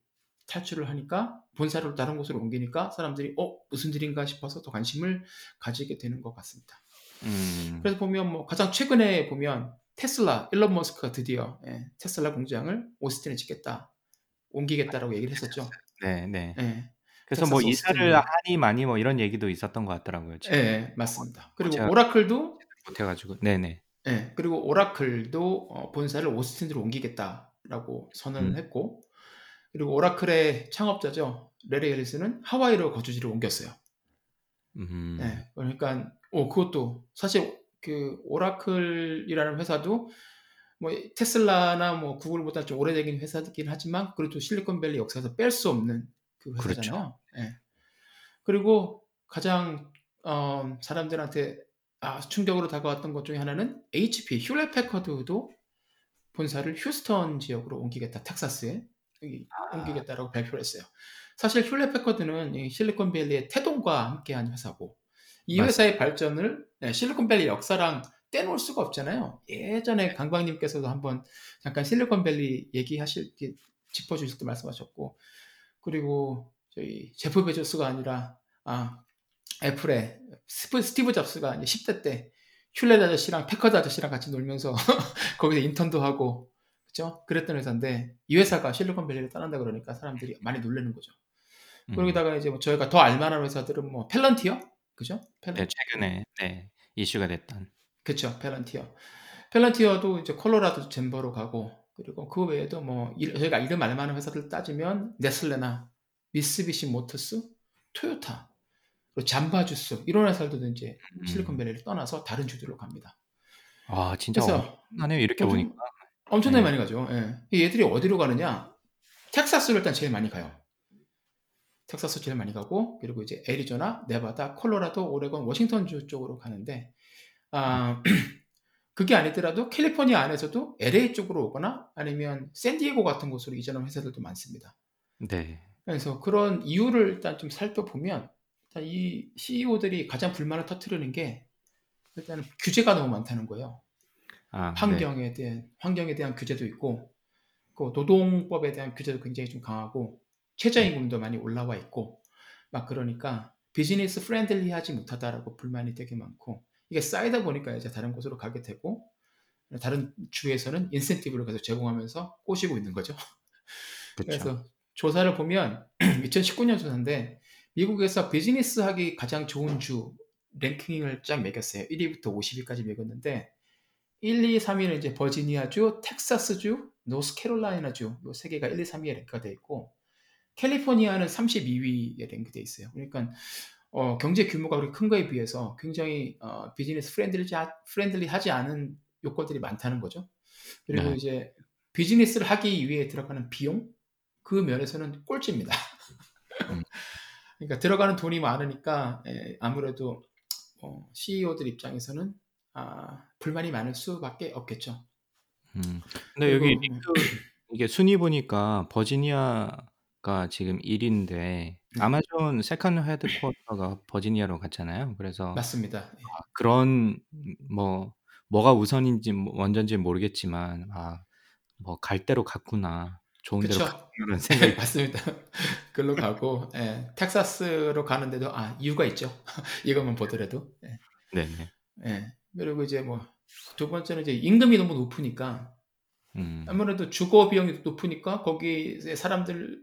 Speaker 1: 탈출을 하니까 본사를 다른 곳으로 옮기니까 사람들이 어 무슨 일인가 싶어서 더 관심을 가지게 되는 것 같습니다.
Speaker 2: 음,
Speaker 1: 그래서 보면 뭐 가장 최근에 보면 테슬라 일론 머스크가 드디어 예, 테슬라 공장을 오스틴에 짓겠다 옮기겠다라고 얘기를 했었죠.
Speaker 2: 네, 네.
Speaker 1: 예,
Speaker 2: 그래서 뭐 이사를. 하니 많이 뭐 이런 얘기도 있었던 것 같더라고요.
Speaker 1: 예,
Speaker 2: 지금
Speaker 1: 예, 맞습니다. 그리고 오라클도
Speaker 2: 못해가지고, 네 네.
Speaker 1: 예, 그리고 오라클도 어, 본사를 오스틴으로 옮기겠다라고 선언을
Speaker 2: 음.
Speaker 1: 했고 그리고 오라클의 창업자죠 레리 앨리스는 하와이로 거주지를 옮겼어요.
Speaker 2: 음,
Speaker 1: 네, 그러니까 오 그것도 사실 그 오라클이라는 회사도 뭐 테슬라나 뭐 구글보다 좀 오래되긴 회사이긴 하지만 그래도 실리콘밸리 역사에서 뺄 수 없는 그 회사잖아요. 예. 그리고 가장 어, 사람들한테 아, 충격으로 다가왔던 것 중에 하나는 HP 휴렛 패커드도 본사를 휴스턴 지역으로 옮기겠다 텍사스에
Speaker 2: 아.
Speaker 1: 옮기겠다라고 발표를 했어요. 사실 휴렛 패커드는 이 실리콘밸리의 태동과 함께한 회사고 이
Speaker 2: 맞습니다.
Speaker 1: 회사의 발전을 네, 실리콘밸리 역사랑 떼놓을 수가 없잖아요. 예전에 강광님께서도 한번 잠깐 실리콘밸리 얘기하실 때 짚어주실 때 말씀하셨고 그리고 저희 제프 베조스가 아니라 아 애플의 스티브 잡스가 이제 10대 때 휴렛 아저씨랑 패커드 아저씨랑 같이 놀면서 [LAUGHS] 거기서 인턴도 하고 그죠? 그랬던 회사인데 이 회사가 실리콘밸리를 떠난다 그러니까 사람들이 많이 놀라는 거죠.
Speaker 2: 음.
Speaker 1: 그러다가 이제 뭐 저희가 더 알만한 회사들은 뭐 팔란티어 그죠? 펠런,
Speaker 2: 네, 최근에 네, 이슈가 됐던.
Speaker 1: 그쵸 팔란티어. 펠런티어도 이제 콜로라도 젠버로 가고 그리고 그 외에도 뭐 일- 저희가 이름 알만한 회사들 따지면 네슬레나 미쓰비시 모터스, 토요타, 잠바 주스 이런 회사들도 이제
Speaker 2: 음.
Speaker 1: 실리콘밸리를 떠나서 다른 주들로 갑니다.
Speaker 2: 와, 진짜
Speaker 1: 그래서
Speaker 2: 엄청나네요. 이렇게
Speaker 1: 엄청-
Speaker 2: 보니까.
Speaker 1: 엄청나게
Speaker 2: 네.
Speaker 1: 많이 가죠. 예. 얘들이 어디로 가느냐? 텍사스를 일단 제일 많이 가요. 텍사스 제일 많이 가고 그리고 이제 애리조나, 네바다, 콜로라도, 오레곤, 워싱턴주 쪽으로 가는데 아 [CLEARS THROAT] 그게 아니더라도 캘리포니아 안에서도 LA 쪽으로 오거나 아니면 샌디에고 같은 곳으로 이전하는 회사들도 많습니다.
Speaker 2: 네.
Speaker 1: 그래서 그런 이유를 일단 좀 살펴보면 이 CEO들이 가장 불만을 터뜨리는 게 일단 규제가 너무 많다는 거예요.
Speaker 2: 아, 네.
Speaker 1: 환경에 대한 환경에 대한 규제도 있고 그 노동법에 대한 규제도 굉장히 좀 강하고 최저임금도 많이 올라와 있고 막 그러니까 business friendly하지 못하다라고 불만이 되게 많고 이게 쌓이다 보니까 이제 다른 곳으로 가게 되고 다른 주에서는 인센티브를 계속 제공하면서 꼬시고 있는 거죠.
Speaker 2: 그렇죠.
Speaker 1: 그래서 조사를 보면 [CLEARS THROAT] 2019년 조사인데 미국에서 비즈니스 하기 가장 좋은 주 랭킹을 쫙 매겼어요. 1위부터 50위까지 매겼는데 1, 2, 3위는 이제 버지니아주, 텍사스주, 노스캐롤라이나주 요 세 개가 1, 2, 3위에 랭크가 돼 있고 캘리포니아는 32위에 랭크돼 있어요. 그러니까 어, 경제 규모가 그렇게 큰 거에 비해서 굉장히 어, business friendly friendly하지 않은 요건들이 많다는 거죠. 그리고
Speaker 2: 네.
Speaker 1: 이제 비즈니스를 하기 위해 들어가는 비용 그 면에서는 꼴찌입니다.
Speaker 2: 음. [LAUGHS]
Speaker 1: 그러니까 들어가는 돈이 많으니까 에, 아무래도 어, CEO들 입장에서는 아, 불만이 많을 수밖에 없겠죠.
Speaker 2: 음. 근데 여기
Speaker 1: 그리고-
Speaker 2: 링크 이게 순위 보니까 버지니아가 지금 1위인데
Speaker 1: 네.
Speaker 2: 아마존 second headquarter가 버지니아로 갔잖아요. 그래서
Speaker 1: 맞습니다.
Speaker 2: 그런 뭐 뭐가 우선인지 뭐 먼저인지 모르겠지만 아 뭐 갈 대로 갔구나. 좋은 데로. 갔구나라는 생각이
Speaker 1: 맞습니다. [LAUGHS] 글로 가고 예, 텍사스로 가는데도 아 이유가 있죠. [LAUGHS] 이것만 보더라도. 예.
Speaker 2: 네네.
Speaker 1: 예. 그리고 이제 뭐 두 번째는 이제 임금이 너무 높으니까
Speaker 2: 음.
Speaker 1: 아무래도 주거 비용이 높으니까 거기 이제 사람들이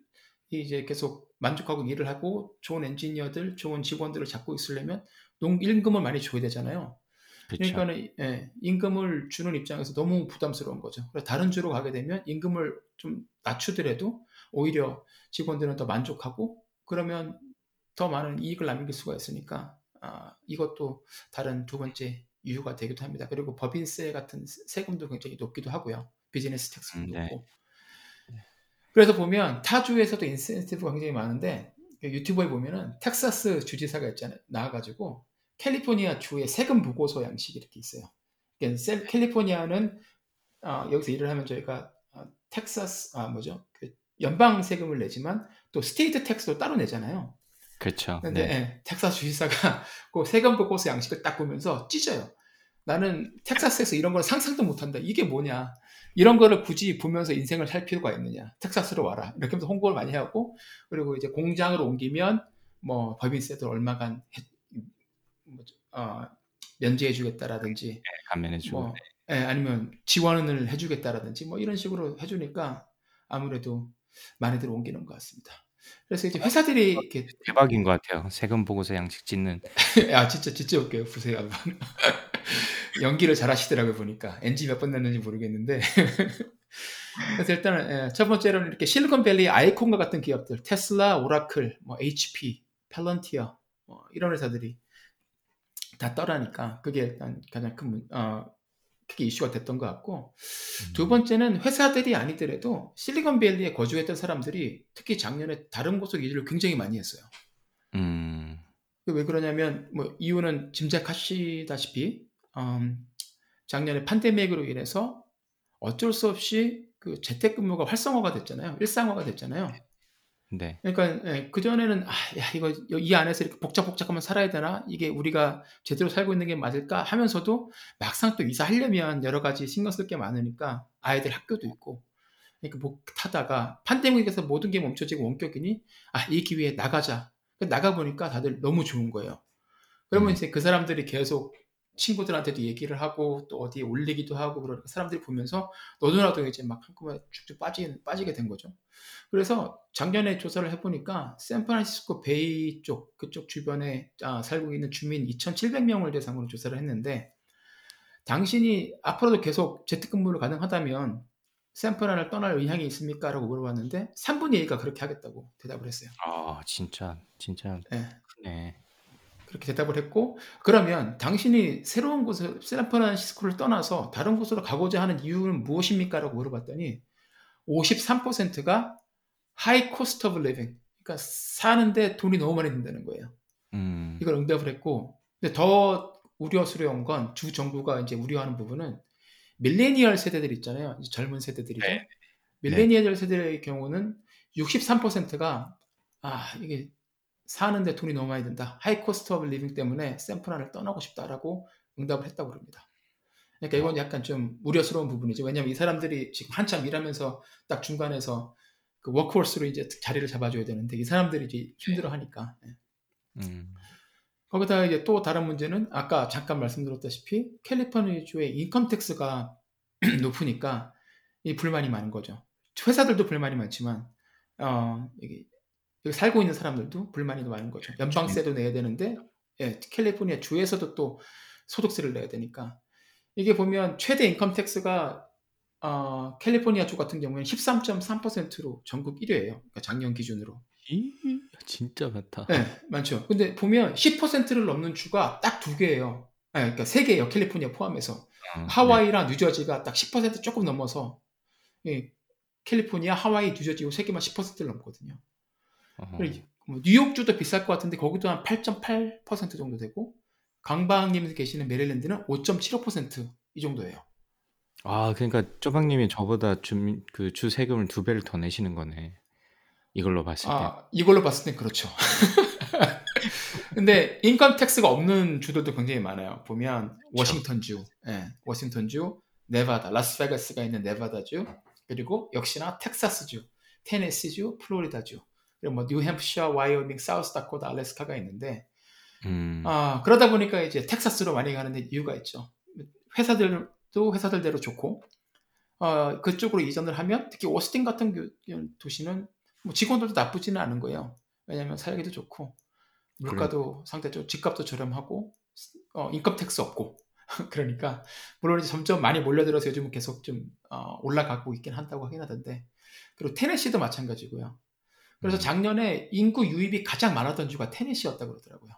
Speaker 1: 이제 계속 만족하고 일을 하고 좋은 엔지니어들, 좋은 직원들을 잡고 있으려면 농 임금을 많이 줘야 되잖아요.
Speaker 2: 그렇죠.
Speaker 1: 그러니까는 예, 임금을 주는 입장에서 너무 부담스러운 거죠. 그래서 다른 주로 가게 되면 임금을 좀 낮추더라도 오히려 직원들은 더 만족하고 그러면 더 많은 이익을 남길 수가 있으니까 아, 이것도 다른 두 번째 이유가 되기도 합니다. 그리고 법인세 같은 세- 세금도 굉장히 높기도 하고요. business tax도
Speaker 2: 음, 네.
Speaker 1: 높고. 그래서 보면 타 주에서도 인센티브가 굉장히 많은데 그 유튜브에 보면은 텍사스 주지사가 있잖아요. 나와가지고 캘리포니아 주의 세금 보고서 양식이 이렇게 있어요. 그러니까 셀- 캘리포니아는 어, 여기서 일을 하면 저희가 어, 텍사스 아 뭐죠? 그 연방 세금을 내지만 또 state tax도 따로 내잖아요.
Speaker 2: 그렇죠.
Speaker 1: 근데
Speaker 2: 네.
Speaker 1: 예, 텍사스 주지사가 [LAUGHS] 그 세금 보고서 양식을 딱 보면서 찢어요. 나는 텍사스에서 이런 걸 상상도 못한다. 이게 뭐냐? 이런 거를 굳이 보면서 인생을 살 필요가 있느냐? 텍사스로 와라. 이렇게 하면서 홍보를 많이 하고 그리고 이제 공장을 옮기면 뭐 법인세도 얼마간 해- 뭐죠? 어, 면제해주겠다라든지
Speaker 2: 감면해주고.
Speaker 1: 뭐 예, 아니면 지원을 해주겠다라든지 뭐 이런 식으로 해주니까 아무래도 많이들 옮기는 것 같습니다. 그래서 이제 회사들이 이렇게
Speaker 2: 대박인 것 같아요. 세금 보고서 양식 짓는. [LAUGHS]
Speaker 1: 아 진짜 진짜 웃겨요 보세요 한번 [LAUGHS] 연기를 잘하시더라고요 보니까 NG 몇 번 냈는지 모르겠는데 [LAUGHS] 그래서 일단은 예, 첫 번째로는 이렇게 실리콘밸리 아이콘과 같은 기업들 테슬라, 오라클, 뭐 HP, 펠런티어 뭐 이런 회사들이 다 떠라니까 그게 일단 가장 큰 문, 어, 크게 이슈가 됐던 것 같고 두 번째는 회사들이 아니더라도 실리콘밸리에 거주했던 사람들이 특히 작년에 다른 곳으로 이주를 굉장히 많이 했어요.
Speaker 2: 음.
Speaker 1: 왜 그러냐면 뭐 이유는 짐작하시다시피 음, 작년에 팬데믹으로 인해서 어쩔 수 없이 그 재택근무가 활성화가 됐잖아요. 일상화가 됐잖아요.
Speaker 2: 네.
Speaker 1: 그러니까 그 전에는 아, 야 이거 이 안에서 이렇게 복잡복잡하면 살아야 되나? 이게 우리가 제대로 살고 있는 게 맞을까? 하면서도 막상 또 이사하려면 여러 가지 신경 쓸 게 많으니까 아이들 학교도 있고 그러니까 뭐 타다가 판데믹에서 모든 게 멈춰지고 원격이니 아 이 기회에 나가자. 나가 보니까 다들 너무 좋은 거예요. 그러면
Speaker 2: 음.
Speaker 1: 이제 그 사람들이 계속 친구들한테도 얘기를 하고 또 어디에 올리기도 하고 그러니까 사람들이 보면서 너도 나도 이제 막 한꺼번에 쭉쭉 빠지, 빠지게 된 거죠. 그래서 작년에 조사를 해보니까 샌프란시스코 베이 쪽 그쪽 주변에 아, 살고 있는 주민 2,700명을 대상으로 조사를 했는데 당신이 앞으로도 계속 재택근무를 가능하다면 샌프란을 떠날 의향이 있습니까? 라고 물어봤는데 3분의 1가 그렇게 하겠다고 대답을 했어요.
Speaker 2: 아 진짜 진짜
Speaker 1: 네.
Speaker 2: 크네.
Speaker 1: 그렇게 대답을 했고 그러면 당신이 새로운 곳을 샌프란시스코를 떠나서 다른 곳으로 가고자 하는 이유는 무엇입니까? 라고 물어봤더니 53%가 high cost of living 그러니까 사는데 돈이 너무 많이 든다는 거예요.
Speaker 2: 음.
Speaker 1: 이걸 응답을 했고 근데 더 우려스러운 건 주 정부가 이제 우려하는 부분은 밀레니얼 세대들 있잖아요. 젊은 세대들이죠.
Speaker 2: 네.
Speaker 1: 밀레니얼 세대의 경우는 63%가 아 이게 사는데 돈이 너무 많이 든다. high cost of living 때문에 샌프란을 떠나고 싶다라고 응답을 했다고 그럽니다. 그러니까 이건 약간 좀 우려스러운 부분이죠. 왜냐하면 이 사람들이 지금 한참 일하면서 딱 중간에서 그 워크홀스로 이제 자리를 잡아줘야 되는데 이 사람들이 이제 힘들어하니까. 예.
Speaker 2: 음.
Speaker 1: 거기다 이제 또 다른 문제는 아까 잠깐 말씀드렸다시피 캘리포니아주의 인컴 텍스가 [CLEARS THROAT] 높으니까 이 불만이 많은 거죠. 회사들도 불만이 많지만 어 이게 여기 살고 있는 사람들도 불만이 많은 거죠. 연방세도 내야 되는데 예, 캘리포니아 주에서도 또 소득세를 내야 되니까 이게 보면 최대 인컴 텍스가 어, 캘리포니아 주 같은 경우에는 13.3%로 전국 1위예요. 그러니까 작년 기준으로.
Speaker 2: 이 진짜 많다.
Speaker 1: 네, 많죠. 근데 보면 10%를 넘는 주가 딱 두 개예요. 네, 그러니까 세 개예요. 캘리포니아 포함해서.
Speaker 2: 음,
Speaker 1: 하와이랑 뉴저지가 딱 10% 조금 넘어서 예, 캘리포니아, 하와이, 뉴저지 세 개만 10%를 넘거든요.
Speaker 2: 네. 어.
Speaker 1: 그리고 뭐 뉴욕주도 비쌀 것 같은데 거기도 한 8.8% 정도 되고 강박님 계시는 메릴랜드는 5.75%이 정도예요.
Speaker 2: 아 그러니까 쪼박님이 저보다 주 그 주 세금을 두 배를 더 내시는 거네. 이걸로 봤을 때.
Speaker 1: 아, 이걸로 봤을 땐 그렇죠. [LAUGHS] 근데 income tax가 없는 주들도 굉장히 많아요. 보면 워싱턴주, 예, 워싱턴주, 네바다, 라스베가스가 있는 네바다주, 그리고 역시나 텍사스주, 테네시주, 플로리다주, 뭐 뉴햄프셔, 와이오밍, 사우스다코타, 알래스카가 있는데
Speaker 2: 음.
Speaker 1: 아, 그러다 보니까 이제 텍사스로 많이 가는데 이유가 있죠. 회사들도 회사들대로 좋고, 어, 그쪽으로 이전을 하면 특히 오스틴 같은 교- 도시는 뭐 직원들도 나쁘지는 않은 거예요. 왜냐하면 살기도 좋고, 물가도 상대적으로 집값도 저렴하고, 어, income tax 없고. [LAUGHS] 그러니까, 물론 이제 점점 많이 몰려들어서 요즘은 계속 좀 어, 올라가고 있긴 한다고 하긴 하던데, 그리고 테네시도 마찬가지고요. 그래서
Speaker 2: 음.
Speaker 1: 작년에 인구 유입이 가장 많았던 주가 테네시였다고 그러더라고요.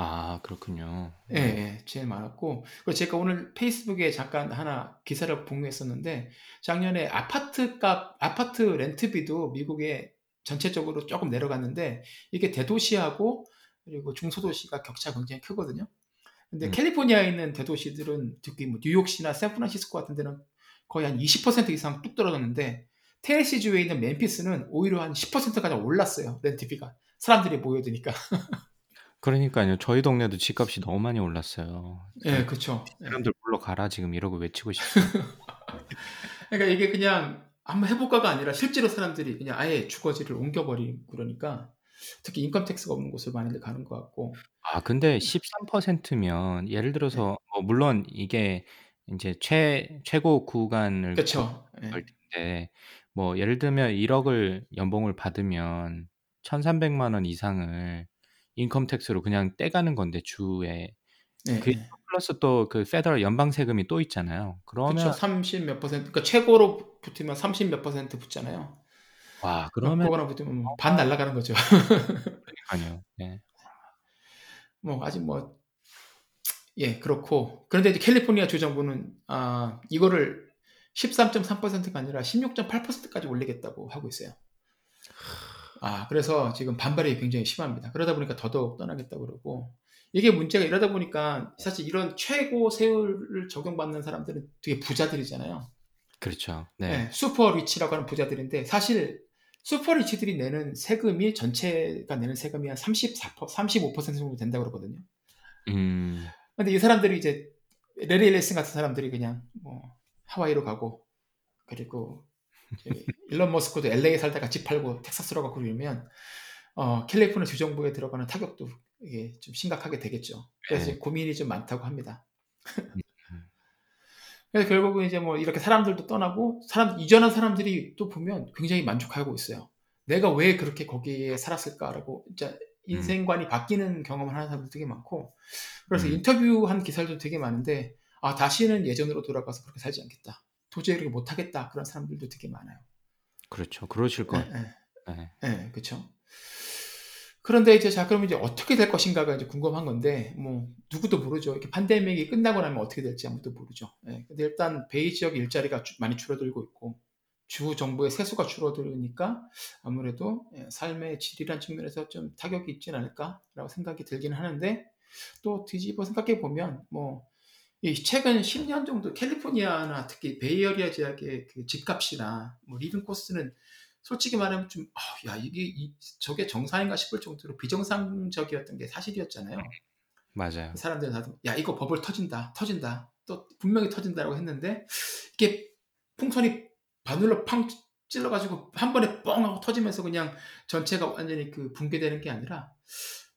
Speaker 2: 아 그렇군요.
Speaker 1: 예, 예, 제일 많았고. 그리고 제가 오늘 페이스북에 잠깐 하나 기사를 공유했었는데, 작년에 아파트 값, 아파트 렌트비도 미국에 전체적으로 조금 내려갔는데, 이게 대도시하고 그리고 중소도시가 격차가 굉장히 크거든요. 근데
Speaker 2: 음.
Speaker 1: 캘리포니아에 있는 대도시들은 특히 뭐 뉴욕시나 샌프란시스코 같은 데는 거의 한 20% 이상 뚝 떨어졌는데, 테네시 주에 있는 멤피스는 오히려 한 10%까지 올랐어요, 렌트비가. 사람들이 모여드니까. [LAUGHS]
Speaker 2: 그러니까요. 저희 동네도 집값이 너무 많이 올랐어요.
Speaker 1: 예, 그렇죠.
Speaker 2: 사람들 물러가라 지금 이러고 외치고 싶어요. [LAUGHS]
Speaker 1: 그러니까 이게 그냥 한번 해볼까가 아니라 실제로 사람들이 그냥 아예 주거지를 옮겨버리고 그러니까 특히 income tax가 없는 곳을 많이들 가는 것 같고
Speaker 2: 아 근데 13%면 예를 들어서 뭐 물론 이게 이제 최 최고 구간을
Speaker 1: 그렇죠.
Speaker 2: 텐데 뭐 예를 들면 1억을 연봉을 받으면 1,300만 원 이상을 income tax로 그냥 떼가는 건데 주에
Speaker 1: 예,
Speaker 2: 그
Speaker 1: 예.
Speaker 2: 플러스 또 그 federal 연방 세금이 또 있잖아요. 그러면
Speaker 1: 그렇죠. 30몇 퍼센트. 그러니까 최고로 붙으면 30 몇 퍼센트 붙잖아요.
Speaker 2: 와 그러면
Speaker 1: 그거랑 붙으면 뭐 반 날라가는 거죠.
Speaker 2: 그러니까요. 네. [LAUGHS]
Speaker 1: 뭐 아직 뭐 예, 그렇고 그런데 이제 캘리포니아 주 정부는 아, 이거를 13.3%가 아니라 16.8%까지 올리겠다고 하고 있어요. 아, 그래서 지금 반발이 굉장히 심합니다. 그러다 보니까 더더욱 떠나겠다고 그러고 이게 문제가 이러다 보니까 사실 이런 최고 세율을 적용받는 사람들은 되게 부자들이잖아요.
Speaker 2: 그렇죠.
Speaker 1: 네,
Speaker 2: 네.
Speaker 1: super rich라고 하는 부자들인데 사실 super rich들이 내는 세금이 전체가 내는 세금이 한 34%, 35% 정도 된다고 그러거든요.
Speaker 2: 음.
Speaker 1: 근데 이 사람들이 이제 래리 엘리슨 같은 사람들이 그냥 뭐 하와이로 가고 그리고 일론 머스크도 LA에 살다가 집 팔고 텍사스로 가고 그러면 어, 캘리포니아 주정부에 들어가는 타격도 이게 좀 심각하게 되겠죠. 그래서
Speaker 2: 네.
Speaker 1: 고민이 좀 많다고 합니다. [LAUGHS]
Speaker 2: 음.
Speaker 1: 그래서 결국은 이제 뭐 이렇게 사람들도 떠나고 사람 이전한 사람들이 또 보면 굉장히 만족하고 있어요. 내가 왜 그렇게 거기에 살았을까라고 진짜 인생관이 바뀌는 경험을 하는 사람들 되게 많고 그래서
Speaker 2: 음.
Speaker 1: 인터뷰한 기사들도 되게 많은데 아 다시는 예전으로 돌아가서 그렇게 살지 않겠다. 도저히 그렇게 못하겠다 그런 사람들도 되게 많아요.
Speaker 2: 그렇죠. 그러실 것
Speaker 1: 예. 예.
Speaker 2: 네.
Speaker 1: 네, 그렇죠. 그런데 이제 자 그럼 이제 어떻게 될 것인가가 이제 궁금한 건데 뭐 누구도 모르죠. 이렇게 팬데믹이 끝나고 나면 어떻게 될지 아무도 모르죠. 예, 근데 일단 베이 지역 일자리가 주- 많이 줄어들고 있고 주 정부의 세수가 줄어들으니까 아무래도 예, 삶의 질이란 측면에서 좀 타격이 있진 않을까라고 생각이 들긴 하는데 또 뒤집어 생각해 보면 뭐 이 최근 10년 정도 캘리포니아나 특히 Bay Area 지역의 그 집값이나 뭐 living cost는 솔직히 말하면 좀, 아, 야, 이게, 이- 저게 정상인가 싶을 정도로 비정상적이었던 게 사실이었잖아요.
Speaker 2: 맞아요.
Speaker 1: 사람들은 다들, 야, 이거 버블 터진다, 터진다, 또 분명히 터진다라고 했는데, 이게 풍선이 바늘로 팡 찔러가지고 한 번에 뻥 하고 터지면서 그냥 전체가 완전히 그 붕괴되는 게 아니라,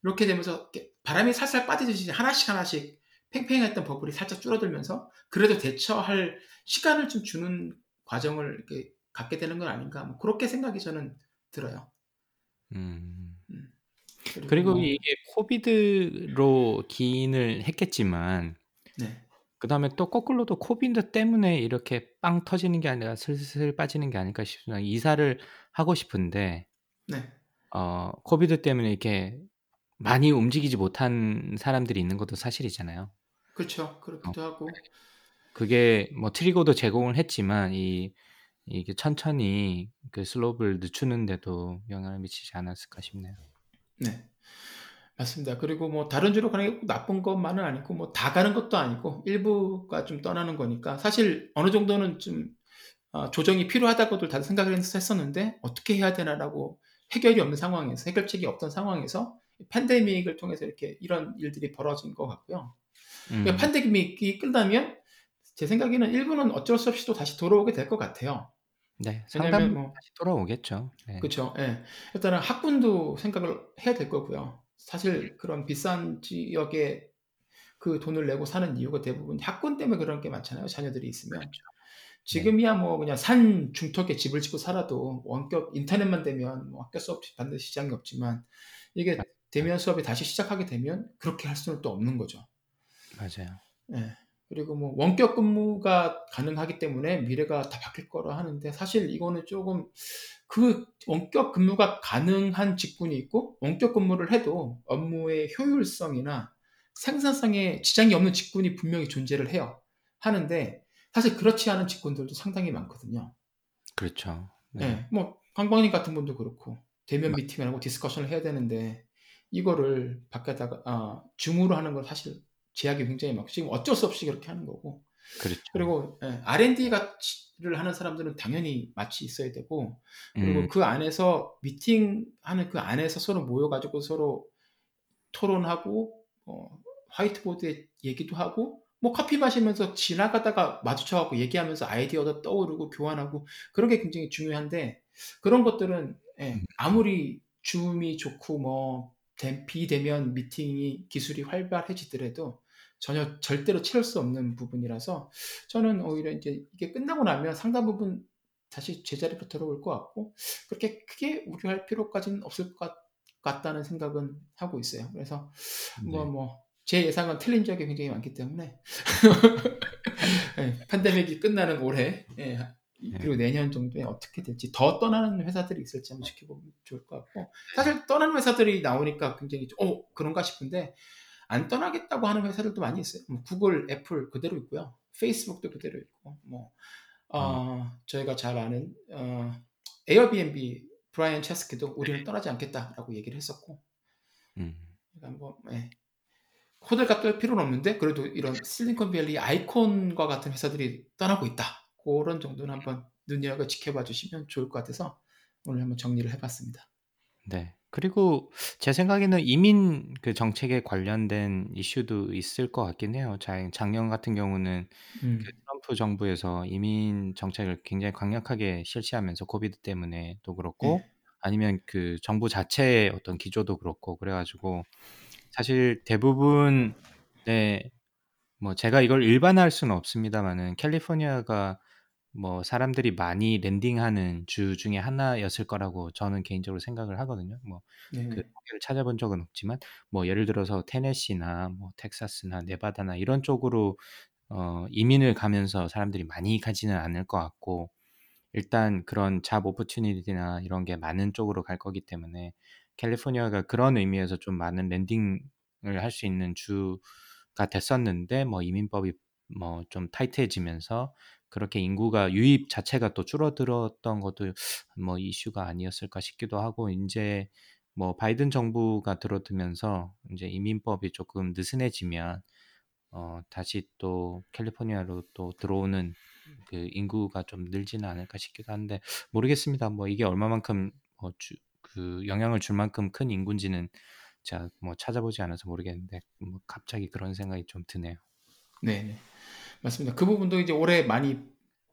Speaker 1: 이렇게 되면서 바람이 살살 빠지듯이 하나씩 하나씩 팽팽했던 버블이 살짝 줄어들면서 그래도 대처할 시간을 좀 주는 과정을 갖게 되는 건 아닌가 뭐 그렇게 생각이 저는 들어요.
Speaker 2: 음.
Speaker 1: 그리고,
Speaker 2: 그리고
Speaker 1: 뭐,
Speaker 2: 이게 코비드로 기인을 했겠지만
Speaker 1: 네,
Speaker 2: 그 다음에 또 거꾸로도 COVID 때문에 이렇게 빵 터지는 게 아니라 슬슬 빠지는 게 아닐까 싶습니다. 이사를 하고 싶은데
Speaker 1: 네,
Speaker 2: 어, COVID 때문에 이렇게 많이 움직이지 못한 사람들이 있는 것도 사실이잖아요.
Speaker 1: 그렇죠. 그렇기도 하고
Speaker 2: 그게 뭐 trigger도 제공을 했지만 이 이게 천천히 그 slope을 늦추는데도 영향을 미치지 않았을까 싶네요.
Speaker 1: 네. 맞습니다. 그리고 뭐 다른 주로 가는 게꼭 나쁜 것만은 아니고 뭐 다 가는 것도 아니고 일부가 좀 떠나는 거니까 사실 어느 정도는 좀 어, 조정이 필요하다고들 다들 생각을 했었는데 어떻게 해야 되나라고 해결이 없는 상황에서 해결책이 없던 상황에서 팬데믹을 통해서 이렇게 이런 일들이 벌어진 것 같고요.
Speaker 2: 음,
Speaker 1: 그러니까 팬데믹이 끝나면 제 생각에는 일부는 어쩔 수 없이 또 다시 돌아오게 될 것 같아요.
Speaker 2: 네, 상담
Speaker 1: 뭐
Speaker 2: 다시 돌아오겠죠. 네.
Speaker 1: 그렇죠. 예. 일단은 학군도 생각을 해야 될 거고요. 사실 그런 비싼 지역에 그 돈을 내고 사는 이유가 대부분 학군 때문에 그런 게 많잖아요. 자녀들이 있으면.
Speaker 2: 그렇죠.
Speaker 1: 지금이야 뭐 그냥 산 중턱에 집을 짓고 살아도 원격 인터넷만 되면 뭐 학교 수업 받는 시장이 없지만 이게 대면 수업이 다시 시작하게 되면 그렇게 할 수는 또 없는 거죠.
Speaker 2: 맞아요.
Speaker 1: 예. 그리고 뭐 원격 근무가 가능하기 때문에 미래가 다 바뀔 거라 하는데 사실 이거는 조금 그 원격 근무가 가능한 직군이 있고 원격 근무를 해도 업무의 효율성이나 생산성에 지장이 없는 직군이 분명히 존재를 해요. 하는데 사실 그렇지 않은 직군들도 상당히 많거든요.
Speaker 2: 그렇죠. 네.
Speaker 1: 예, 뭐 강박님 같은 분도 그렇고 대면
Speaker 2: 맞-
Speaker 1: 미팅을 하고 discussion을 해야 되는데 이거를 밖에다가 아, 줌으로 하는 건 사실 제약이 굉장히 많고 지금 어쩔 수 없이 그렇게 하는 거고
Speaker 2: 그렇죠.
Speaker 1: 그리고 예, R&D 가치를 하는 사람들은 당연히 마치 있어야 되고 그리고
Speaker 2: 음,
Speaker 1: 그 안에서 미팅하는 그 안에서 서로 모여가지고 서로 토론하고 어, 화이트보드에 얘기도 하고 뭐 커피 마시면서 지나가다가 마주쳐갖고 얘기하면서 아이디어도 떠오르고 교환하고 그런 게 굉장히 중요한데 그런 것들은 예,
Speaker 2: 음.
Speaker 1: 아무리 줌이 좋고 뭐 대- 비대면 미팅이 기술이 활발해지더라도 전혀 절대로 채울 수 없는 부분이라서 저는 오히려 이제 이게 끝나고 나면 상당 부분 다시 제자리로 돌아올 것 같고 그렇게 크게 우려할 필요까지는 없을 것 같다는 생각은 하고 있어요. 그래서 뭐
Speaker 2: 네.
Speaker 1: 뭐제 예상은 틀린 적이 굉장히 많기 때문에 예, [LAUGHS] 팬데믹이 끝나는 올해 예, 그리고 내년 정도에 어떻게 될지 더 떠나는 회사들이 있을지 한번 지켜보면 좋을 것 같고 사실 떠나는 회사들이 나오니까 굉장히 좀, 어 그런가 싶은데 안 떠나겠다고 하는 회사들도 많이 있어요. 뭐 구글, 애플 그대로 있고요. 페이스북도 그대로 있고 뭐 어, 저희가 잘 아는 어, 에어비앤비 브라이언 체스키도 우리는 떠나지 않겠다라고 얘기를 했었고
Speaker 2: 음,
Speaker 1: 그러니까 뭐 예. 호들갑 떨 필요는 없는데 그래도 이런 실리콘밸리 아이콘과 같은 회사들이 떠나고 있다. 그런 정도는 한번 눈여겨 지켜봐 주시면 좋을 것 같아서 오늘 한번 정리를 해봤습니다.
Speaker 2: 네. 그리고 제 생각에는 이민 그 정책에 관련된 이슈도 있을 것 같긴 해요. 자 작년 같은 경우는
Speaker 1: 음.
Speaker 2: 그 트럼프 정부에서 이민 정책을 굉장히 강력하게 실시하면서 코비드 때문에도 그렇고
Speaker 1: 네.
Speaker 2: 아니면 그 정부 자체의 어떤 기조도 그렇고 그래 가지고 사실 대부분의 뭐 제가 이걸 일반화할 수는 없습니다마는 캘리포니아가 뭐 사람들이 많이 랜딩하는 주 중에 하나였을 거라고 저는 개인적으로 생각을 하거든요. 뭐그
Speaker 1: 네.
Speaker 2: 통계를 찾아본 적은 없지만 뭐 예를 들어서 테네시나 뭐 텍사스나 네바다나 이런 쪽으로 어 이민을 가면서 사람들이 많이 가지는 않을 것 같고 일단 그런 잡 오퍼튜니티나 이런 게 많은 쪽으로 갈 거기 때문에 캘리포니아가 그런 의미에서 좀 많은 랜딩을 할 수 있는 주가 됐었는데 뭐 이민법이 뭐 좀 타이트해지면서 그렇게 인구가 유입 자체가 또 줄어들었던 것도 뭐 이슈가 아니었을까 싶기도 하고 인제 뭐 바이든 정부가 들어서면서 인제 이민법이 조금 느슨해지면 어 다시 또 캘리포니아로 또 들어오는 그 인구가 좀 늘지는 않을까 싶기도 한데 모르겠습니다. 뭐 이게 얼마만큼 어 주 그 영향을 줄 만큼 큰 인구인지는 제가 뭐 찾아보지 않아서 모르겠는데 뭐 갑자기 그런 생각이 좀 드네요.
Speaker 1: 네네. 맞습니다. 그 부분도 이제 올해 많이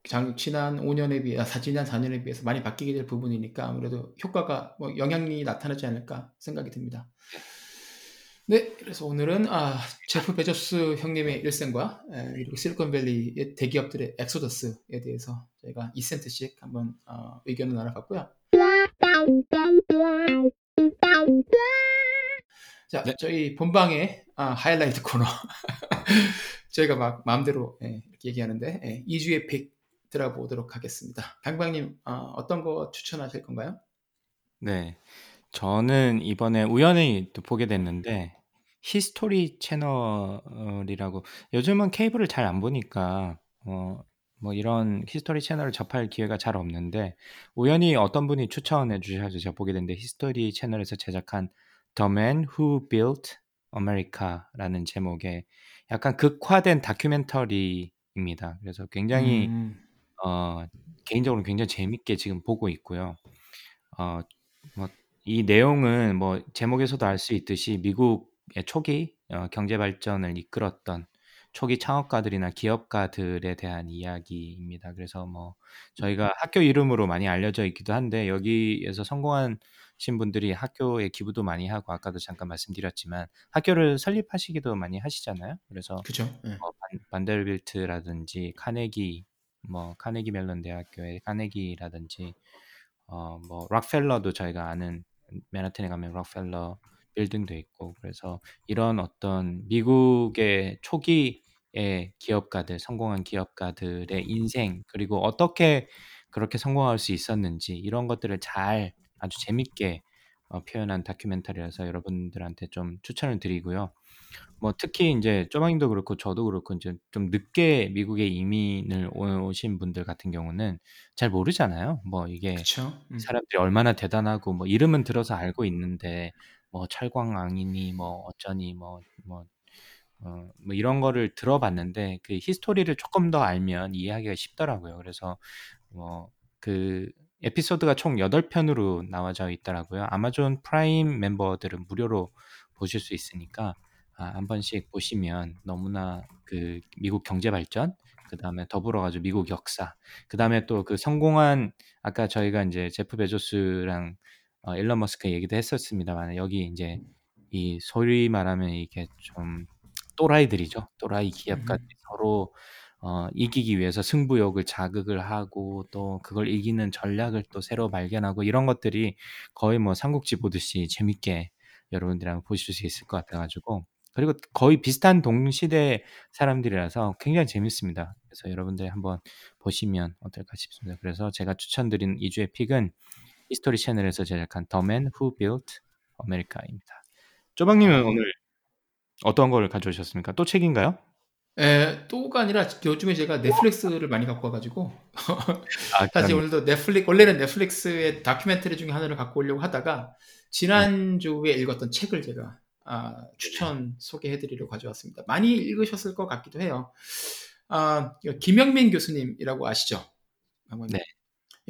Speaker 1: 장 지난 5년에 비해 아 지난 4년에 비해서 많이 바뀌게 될 부분이니까 아무래도 효과가 뭐 영향이 나타나지 않을까 생각이 듭니다. 네. 그래서 오늘은 아 제프 베조스 형님의 일생과 에 그리고 실리콘밸리의 대기업들의 엑소더스에 대해서 저희가 2 센트씩 한번 어 의견을 나눠 봤고요. 자
Speaker 2: 네.
Speaker 1: 저희 본방의 아 하이라이트 코너. [LAUGHS] 저희가 막 마음대로 예 이렇게 얘기하는데 예 2 주의 pick 들어보도록 하겠습니다. 강박님 어 어떤 거 추천하실 건가요?
Speaker 2: 네. 저는 이번에 우연히 또 보게 됐는데 히스토리 채널이라고 요즘은 케이블을 잘 안 보니까 어 뭐 이런 히스토리 채널을 접할 기회가 잘 없는데 우연히 어떤 분이 추천해 주셔서 제가 보게 됐는데 히스토리 채널에서 제작한 The Man Who Built America라는 제목의 약간 극화된 다큐멘터리입니다. 그래서 굉장히
Speaker 1: 음.
Speaker 2: 어 개인적으로는 굉장히 재밌게 지금 보고 있고요. 어 뭐 이 내용은 뭐 제목에서도 알 수 있듯이 미국의 초기 어 경제 발전을 이끌었던 초기 창업가들이나 기업가들에 대한 이야기입니다. 그래서 뭐 저희가 학교 이름으로 많이 알려져 있기도 한데 여기에서 성공하 신 분들이 학교에 기부도 많이 하고 아까도 잠깐 말씀드렸지만 학교를 설립하시기도 많이 하시잖아요. 그래서
Speaker 1: 그죠. 예.
Speaker 2: 뭐반 반델빌트라든지 카네기 뭐 카네기 멜론 대학교의 카네기라든지 어뭐 록펠러도 저희가 아는 맨하탄에 가면 록펠러 빌딩도 있고 그래서 이런 어떤 미국의 초기의 기업가들 성공한 기업가들의 인생 그리고 어떻게 그렇게 성공할 수 있었는지 이런 것들을 잘 아주 재밌게 어 표현한 다큐멘터리라서 여러분들한테 좀 추천을 드리고요. 뭐 특히 인제 쪼방님도 그렇고 저도 그렇고 인제 좀 늦게 미국에 이민을 오신 분들 같은 경우는 잘 모르잖아요. 뭐 이게
Speaker 1: 음.
Speaker 2: 사람들이 얼마나 대단하고 뭐 이름은 들어서 알고 있는데 뭐 철광왕이니 뭐 어쩌니 뭐뭐어뭐 이런 거를 들어봤는데 그 히스토리를 쪼끔 더 알면 이해하기가 쉽더라고요. 그래서 뭐그 에피소드가 총 8 편으로 나와져 있더라고요. 아마존 프라임 멤버들은 무료로 보실 수 있으니까 아1 번씩 보시면 너무나 그 미국 경제 발전 그다음에 더불어 가지고 미국 역사 그다음에 또 그 성공한 아까 저희가 인제 제프 베조스랑 어 일론 머스크 얘기도 했었습니다마는 여기 인제 이 소위 말하면 이게 좀 또라이들이죠. 또라이 기업가들이
Speaker 1: 음.
Speaker 2: 서로 어 이기기 위해서 승부욕을 자극을 하고 또 그걸 이기는 전략을 또 새로 발견하고 이런 것들이 거의 뭐 삼국지 보듯이 재밌게 여러분들이 한번 보실 수 있을 것 같아 가지고 그리고 거의 비슷한 동시대 사람들이라서 굉장히 재밌습니다. 그래서 여러분들이 한번 보시면 어떨까 싶습니다. 그래서 제가 추천드린 2 주의 pick은 히스토리 채널에서 제작한 The Men Who Built America입니다. 쪼박님은
Speaker 1: 아.
Speaker 2: 오늘 어떤 거를 가져오셨습니까? 또 책인가요?
Speaker 1: 예. 또가 아니라 요즘에 제가 넷플릭스를 많이 갖고 와 가지고 [LAUGHS]
Speaker 2: 아
Speaker 1: 사실. 오늘도 넷플릭 원래는 넷플릭스의 다큐멘터리 중에 하나를 갖고 오려고 하다가
Speaker 2: 네.
Speaker 1: 지난주에 읽었던 책을 제가 아. 추천 소개해 드리려고 가져왔습니다. 많이 읽으셨을 것 같기도 해요. 아그 김영민 교수님이라고 아시죠?
Speaker 2: 네.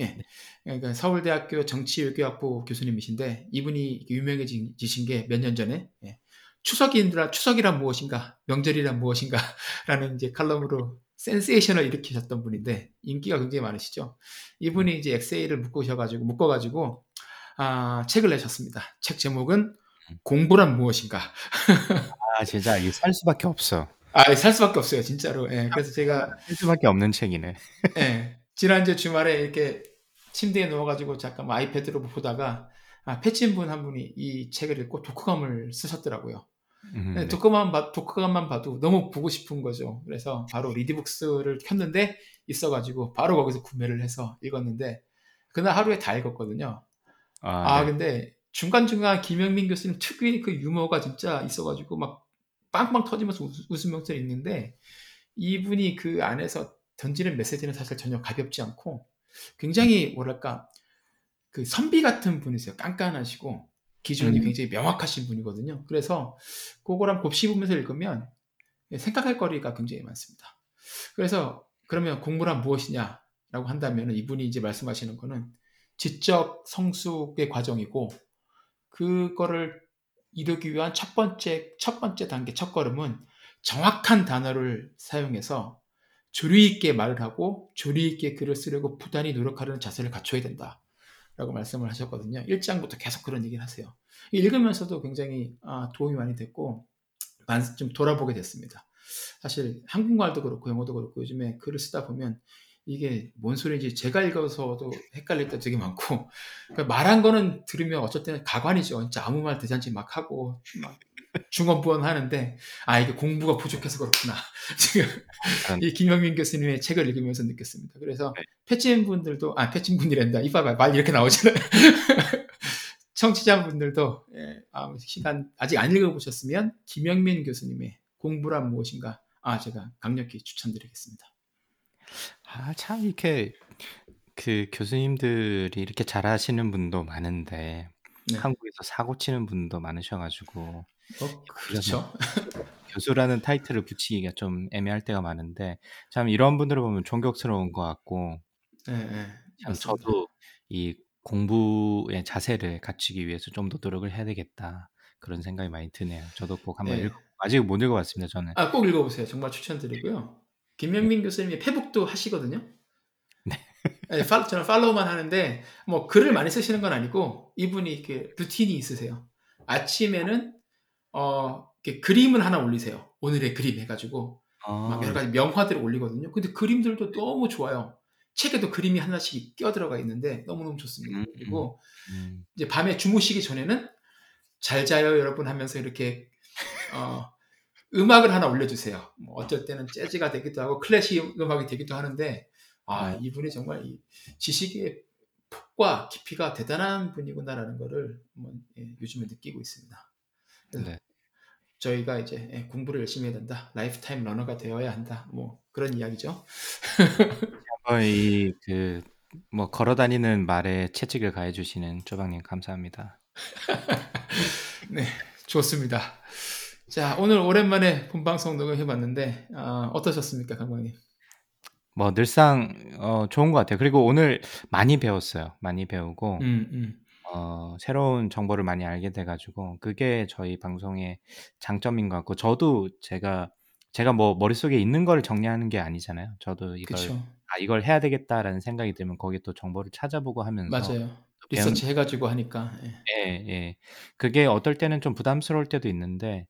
Speaker 1: 예. 그러니까 서울대학교 정치외교학부 교수님이신데 이분이 유명해지신 게 몇 년 전에 예. 추석이라 추석이란 무엇인가, 명절이란 무엇인가라는 [LAUGHS] 이제 칼럼으로 센세이션을 일으키셨던 분인데 인기가 굉장히 많으시죠. 이분이 이제 엑세이를 묶으셔가지고 묶어가지고 아, 책을 내셨습니다. 책 제목은 공부란 무엇인가. [LAUGHS]
Speaker 2: 아 진짜 이게 살 수밖에 없어.
Speaker 1: 아, 살 수밖에 없어요, 진짜로. 예, 그래서 제가
Speaker 2: 살 수밖에 없는 책이네.
Speaker 1: 예, 지난주 주말에 이렇게 침대에 누워가지고 잠깐 아이패드로 보다가 아, 패친 분 한 분이 이 책을 읽고 독후감을 쓰셨더라고요.
Speaker 2: 음,
Speaker 1: 네,
Speaker 2: 네.
Speaker 1: 독후감만, 봐- 독후감만 봐도 너무 보고 싶은 거죠. 그래서 바로 리디북스를 켰는데 있어가지고 바로 거기서 구매를 해서 읽었는데 그날 하루에 다 읽었거든요.
Speaker 2: 아,
Speaker 1: 아,
Speaker 2: 네.
Speaker 1: 근데 중간중간 김영민 교수님 특유의 그 유머가 진짜 있어가지고 막 빵빵 터지면서 웃, 웃으면서 읽는데 이분이 그 안에서 던지는 메시지는 사실 전혀 가볍지 않고 굉장히 뭐랄까 그 선비 같은 분이세요. 깐깐하시고 기준이
Speaker 2: 음.
Speaker 1: 굉장히 명확하신 분이거든요. 그래서 그거랑 곱씹으면서 읽으면 생각할 거리가 굉장히 많습니다. 그래서 그러면 공부란 무엇이냐라고 한다면 이분이 이제 말씀하시는 거는 지적 성숙의 과정이고 그거를 이루기 위한 첫 번째 첫 번째 단계 첫 걸음은 정확한 단어를 사용해서 조리 있게 말을 하고 조리 있게 글을 쓰려고 부단히 노력하려는 자세를 갖춰야 된다. 라고 말씀을 하셨거든요. 1장부터 계속 그런 얘기를 하세요. 읽으면서도 굉장히 아, 도움이 많이 됐고 만- 좀 돌아보게 됐습니다. 사실 한국말도 그렇고 영어도 그렇고 요즘에 글을 쓰다 보면 이게 뭔 소리인지 제가 읽어서도 헷갈릴 때 되게 많고 그러니까 말한 거는 들으면 때는 가관이죠. 진짜 아무 말 대잔치 막 하고 막 중언부언 하는데 아 이게 공부가 부족해서 그렇구나. [LAUGHS] 지금
Speaker 2: 그런-
Speaker 1: 이 김영민 교수님의 책을 읽으면서 느꼈습니다. 그래서
Speaker 2: 네.
Speaker 1: 패친 분들도 아 패친 분이란다. 이봐봐 말 이렇게 나오잖아요. [LAUGHS] 청취자분들도 예, 아, 시간 아직 안 읽어보셨으면 김영민 교수님의 공부란 무엇인가 아 제가 강력히 추천드리겠습니다.
Speaker 2: 아, 참 이렇게 그 교수님들이 이렇게 잘하시는 분도 많은데
Speaker 1: 네.
Speaker 2: 한국에서 사고 치는 분도 많으셔가지고
Speaker 1: 어, 그렇죠. [LAUGHS]
Speaker 2: 교수라는 타이틀을 붙이기가 좀 애매할 때가 많은데 참 이런 분들을 보면 존경스러운 것 같고
Speaker 1: 예, 예,
Speaker 2: 참
Speaker 1: 맞습니다.
Speaker 2: 저도 이 공부의 자세를 갖추기 위해서 좀 더 노력을 해야 되겠다 그런 생각이 많이 드네요. 저도 꼭 한번
Speaker 1: 네.
Speaker 2: 읽어 아직 못 읽어봤습니다. 저는
Speaker 1: 아, 꼭 읽어보세요. 정말 추천드리고요. 김현민 교수님이 페북도 하시거든요.
Speaker 2: 네.
Speaker 1: 네, 팔- 저는 팔로우만 하는데 뭐 글을 많이 쓰시는 건 아니고 이분이 이렇게 루틴이 있으세요. 아침에는 어 그림을 하나 올리세요. 오늘의 그림 해가지고 막 여러
Speaker 2: 아,
Speaker 1: 가지 명화들을 올리거든요. 근데 그림들도 너무 좋아요. 책에도 그림이 하나씩 끼어 들어가 있는데 너무너무 좋습니다.
Speaker 2: 음,
Speaker 1: 그리고
Speaker 2: 음,
Speaker 1: 이제 밤에 주무시기 전에는 잘 자요 여러분 하면서 이렇게 어, 음악을 하나 올려주세요. 뭐 어쩔 때는 재즈가 되기도 하고 클래식 음악이 되기도 하는데 아
Speaker 2: 네.
Speaker 1: 이분이 정말 이 지식의 폭과 깊이가 대단한 분이구나라는 거를 한번, 예, 요즘에 느끼고 있습니다.
Speaker 2: 네.
Speaker 1: 저희가 이제 예, 공부를 열심히 해야 된다. lifetime learner가 되어야 한다. 뭐 그런 이야기죠.
Speaker 2: 한번 이그 뭐 걸어다니는 말에 채찍을 가해 주시는 쪼박님 감사합니다. [LAUGHS]
Speaker 1: 네, 좋습니다. 자, 오늘 오랜만에 본방송 녹음해 봤는데 아, 어떠셨습니까, 강박님?
Speaker 2: 뭐 늘상 어, 좋은 것 같아요. 그리고 오늘 많이 배웠어요. 많이 배우고
Speaker 1: 음, 음.
Speaker 2: 어, 새로운 정보를 많이 알게 돼 가지고 그게 저희 방송의 장점인 것 같고 저도 제가 제가 뭐 머릿속에 있는 걸 정리하는 게 아니잖아요. 저도 이걸
Speaker 1: 그렇죠.
Speaker 2: 아 이걸 해야 되겠다라는 생각이 들면 거기 또 정보를 찾아보고 하면서
Speaker 1: 맞아요.
Speaker 2: 또 배운
Speaker 1: 리서치 해 가지고 하니까. 예.
Speaker 2: 예, 예. 그게 어떨 때는 좀 부담스러울 때도 있는데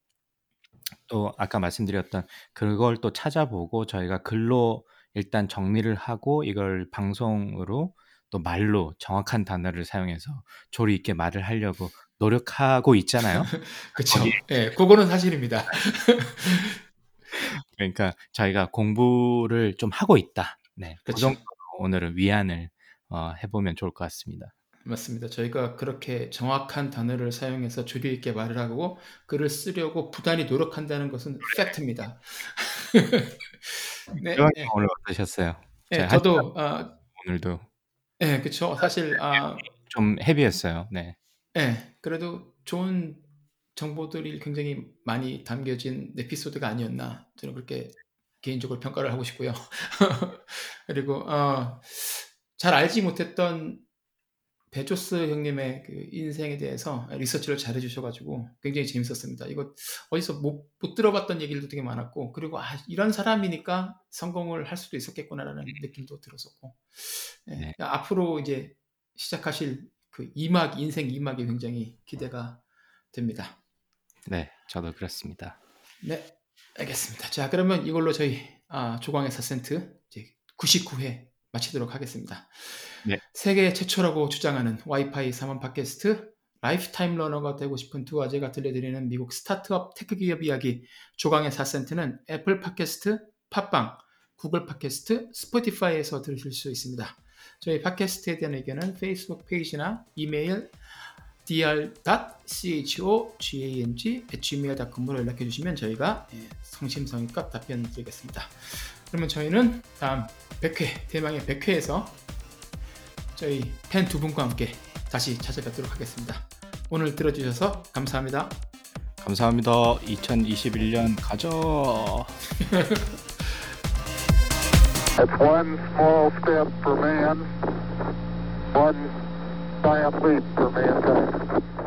Speaker 2: 또 아까 말씀드렸던 그걸 또 찾아보고 저희가 글로 일단 정리를 하고 이걸 방송으로 또 말로 정확한 단어를 사용해서 조리 있게 말을 하려고 노력하고 있잖아요. [LAUGHS]
Speaker 1: 그렇죠. 예, 그거는 사실입니다. [LAUGHS]
Speaker 2: 그러니까 저희가 공부를 좀 하고 있다. 네, 그
Speaker 1: 그렇죠.
Speaker 2: 정도로 오늘은 위안을 어, 해보면 좋을 것 같습니다.
Speaker 1: 맞습니다. 저희가 그렇게 정확한 단어를 사용해서 조리 있게 말을 하고 글을 쓰려고 부단히 노력한다는 것은 팩트입니다. [LAUGHS] 네, 예.
Speaker 2: 오늘 어떠셨어요?
Speaker 1: 예,
Speaker 2: 제가
Speaker 1: 저도 아,
Speaker 2: 오늘도
Speaker 1: 예, 그렇죠. 사실 아,
Speaker 2: 좀 헤비했어요. 네.
Speaker 1: 예, 그래도 좋은 정보들이 굉장히 많이 담겨진 에피소드가 아니었나 저는 그렇게 개인적으로 평가를 하고 싶고요. [LAUGHS] 그리고 어, 잘 알지 못했던 베조스 형님의 그 인생에 대해서 리서치를 잘 해주셔가지고 굉장히 재밌었습니다. 이거 어디서 못, 못 들어봤던 얘기들도 되게 많았고 그리고 아, 이런 사람이니까 성공을 할 수도 있었겠구나라는 느낌도 들었었고 예,
Speaker 2: 네.
Speaker 1: 앞으로 이제 시작하실 그 2막 인생 2막이 굉장히 기대가 됩니다.
Speaker 2: 네, 저도 그렇습니다.
Speaker 1: 네, 알겠습니다. 자, 그러면 이걸로 저희 아, 조광의 4센트 이제 99회 마치도록 하겠습니다.
Speaker 2: 네.
Speaker 1: 세계 최초라고 주장하는 와이파이 3원 팟캐스트 lifetime learner가 되고 싶은 두 아재가 들려드리는 미국 스타트업 테크 기업 이야기 조광의 4센트는 애플 팟캐스트, 팟빵, 구글 팟캐스트, 스포티파이에서 들으실 수 있습니다. 저희 팟캐스트에 대한 의견은 페이스북 페이지나 이메일 dr.chogang@gmail.com으로 연락해 주시면 저희가 예, 성심성의껏 답변 드리겠습니다. 그러면 저희는 다음 100회 대망의 100회에서 저희 팬 두 분과 함께 다시 찾아뵙도록 하겠습니다. 오늘 들어주셔서 감사합니다.
Speaker 2: 감사합니다. 2021년 가죠. [LAUGHS]
Speaker 3: It's one small step for man, one giant leap for mankind.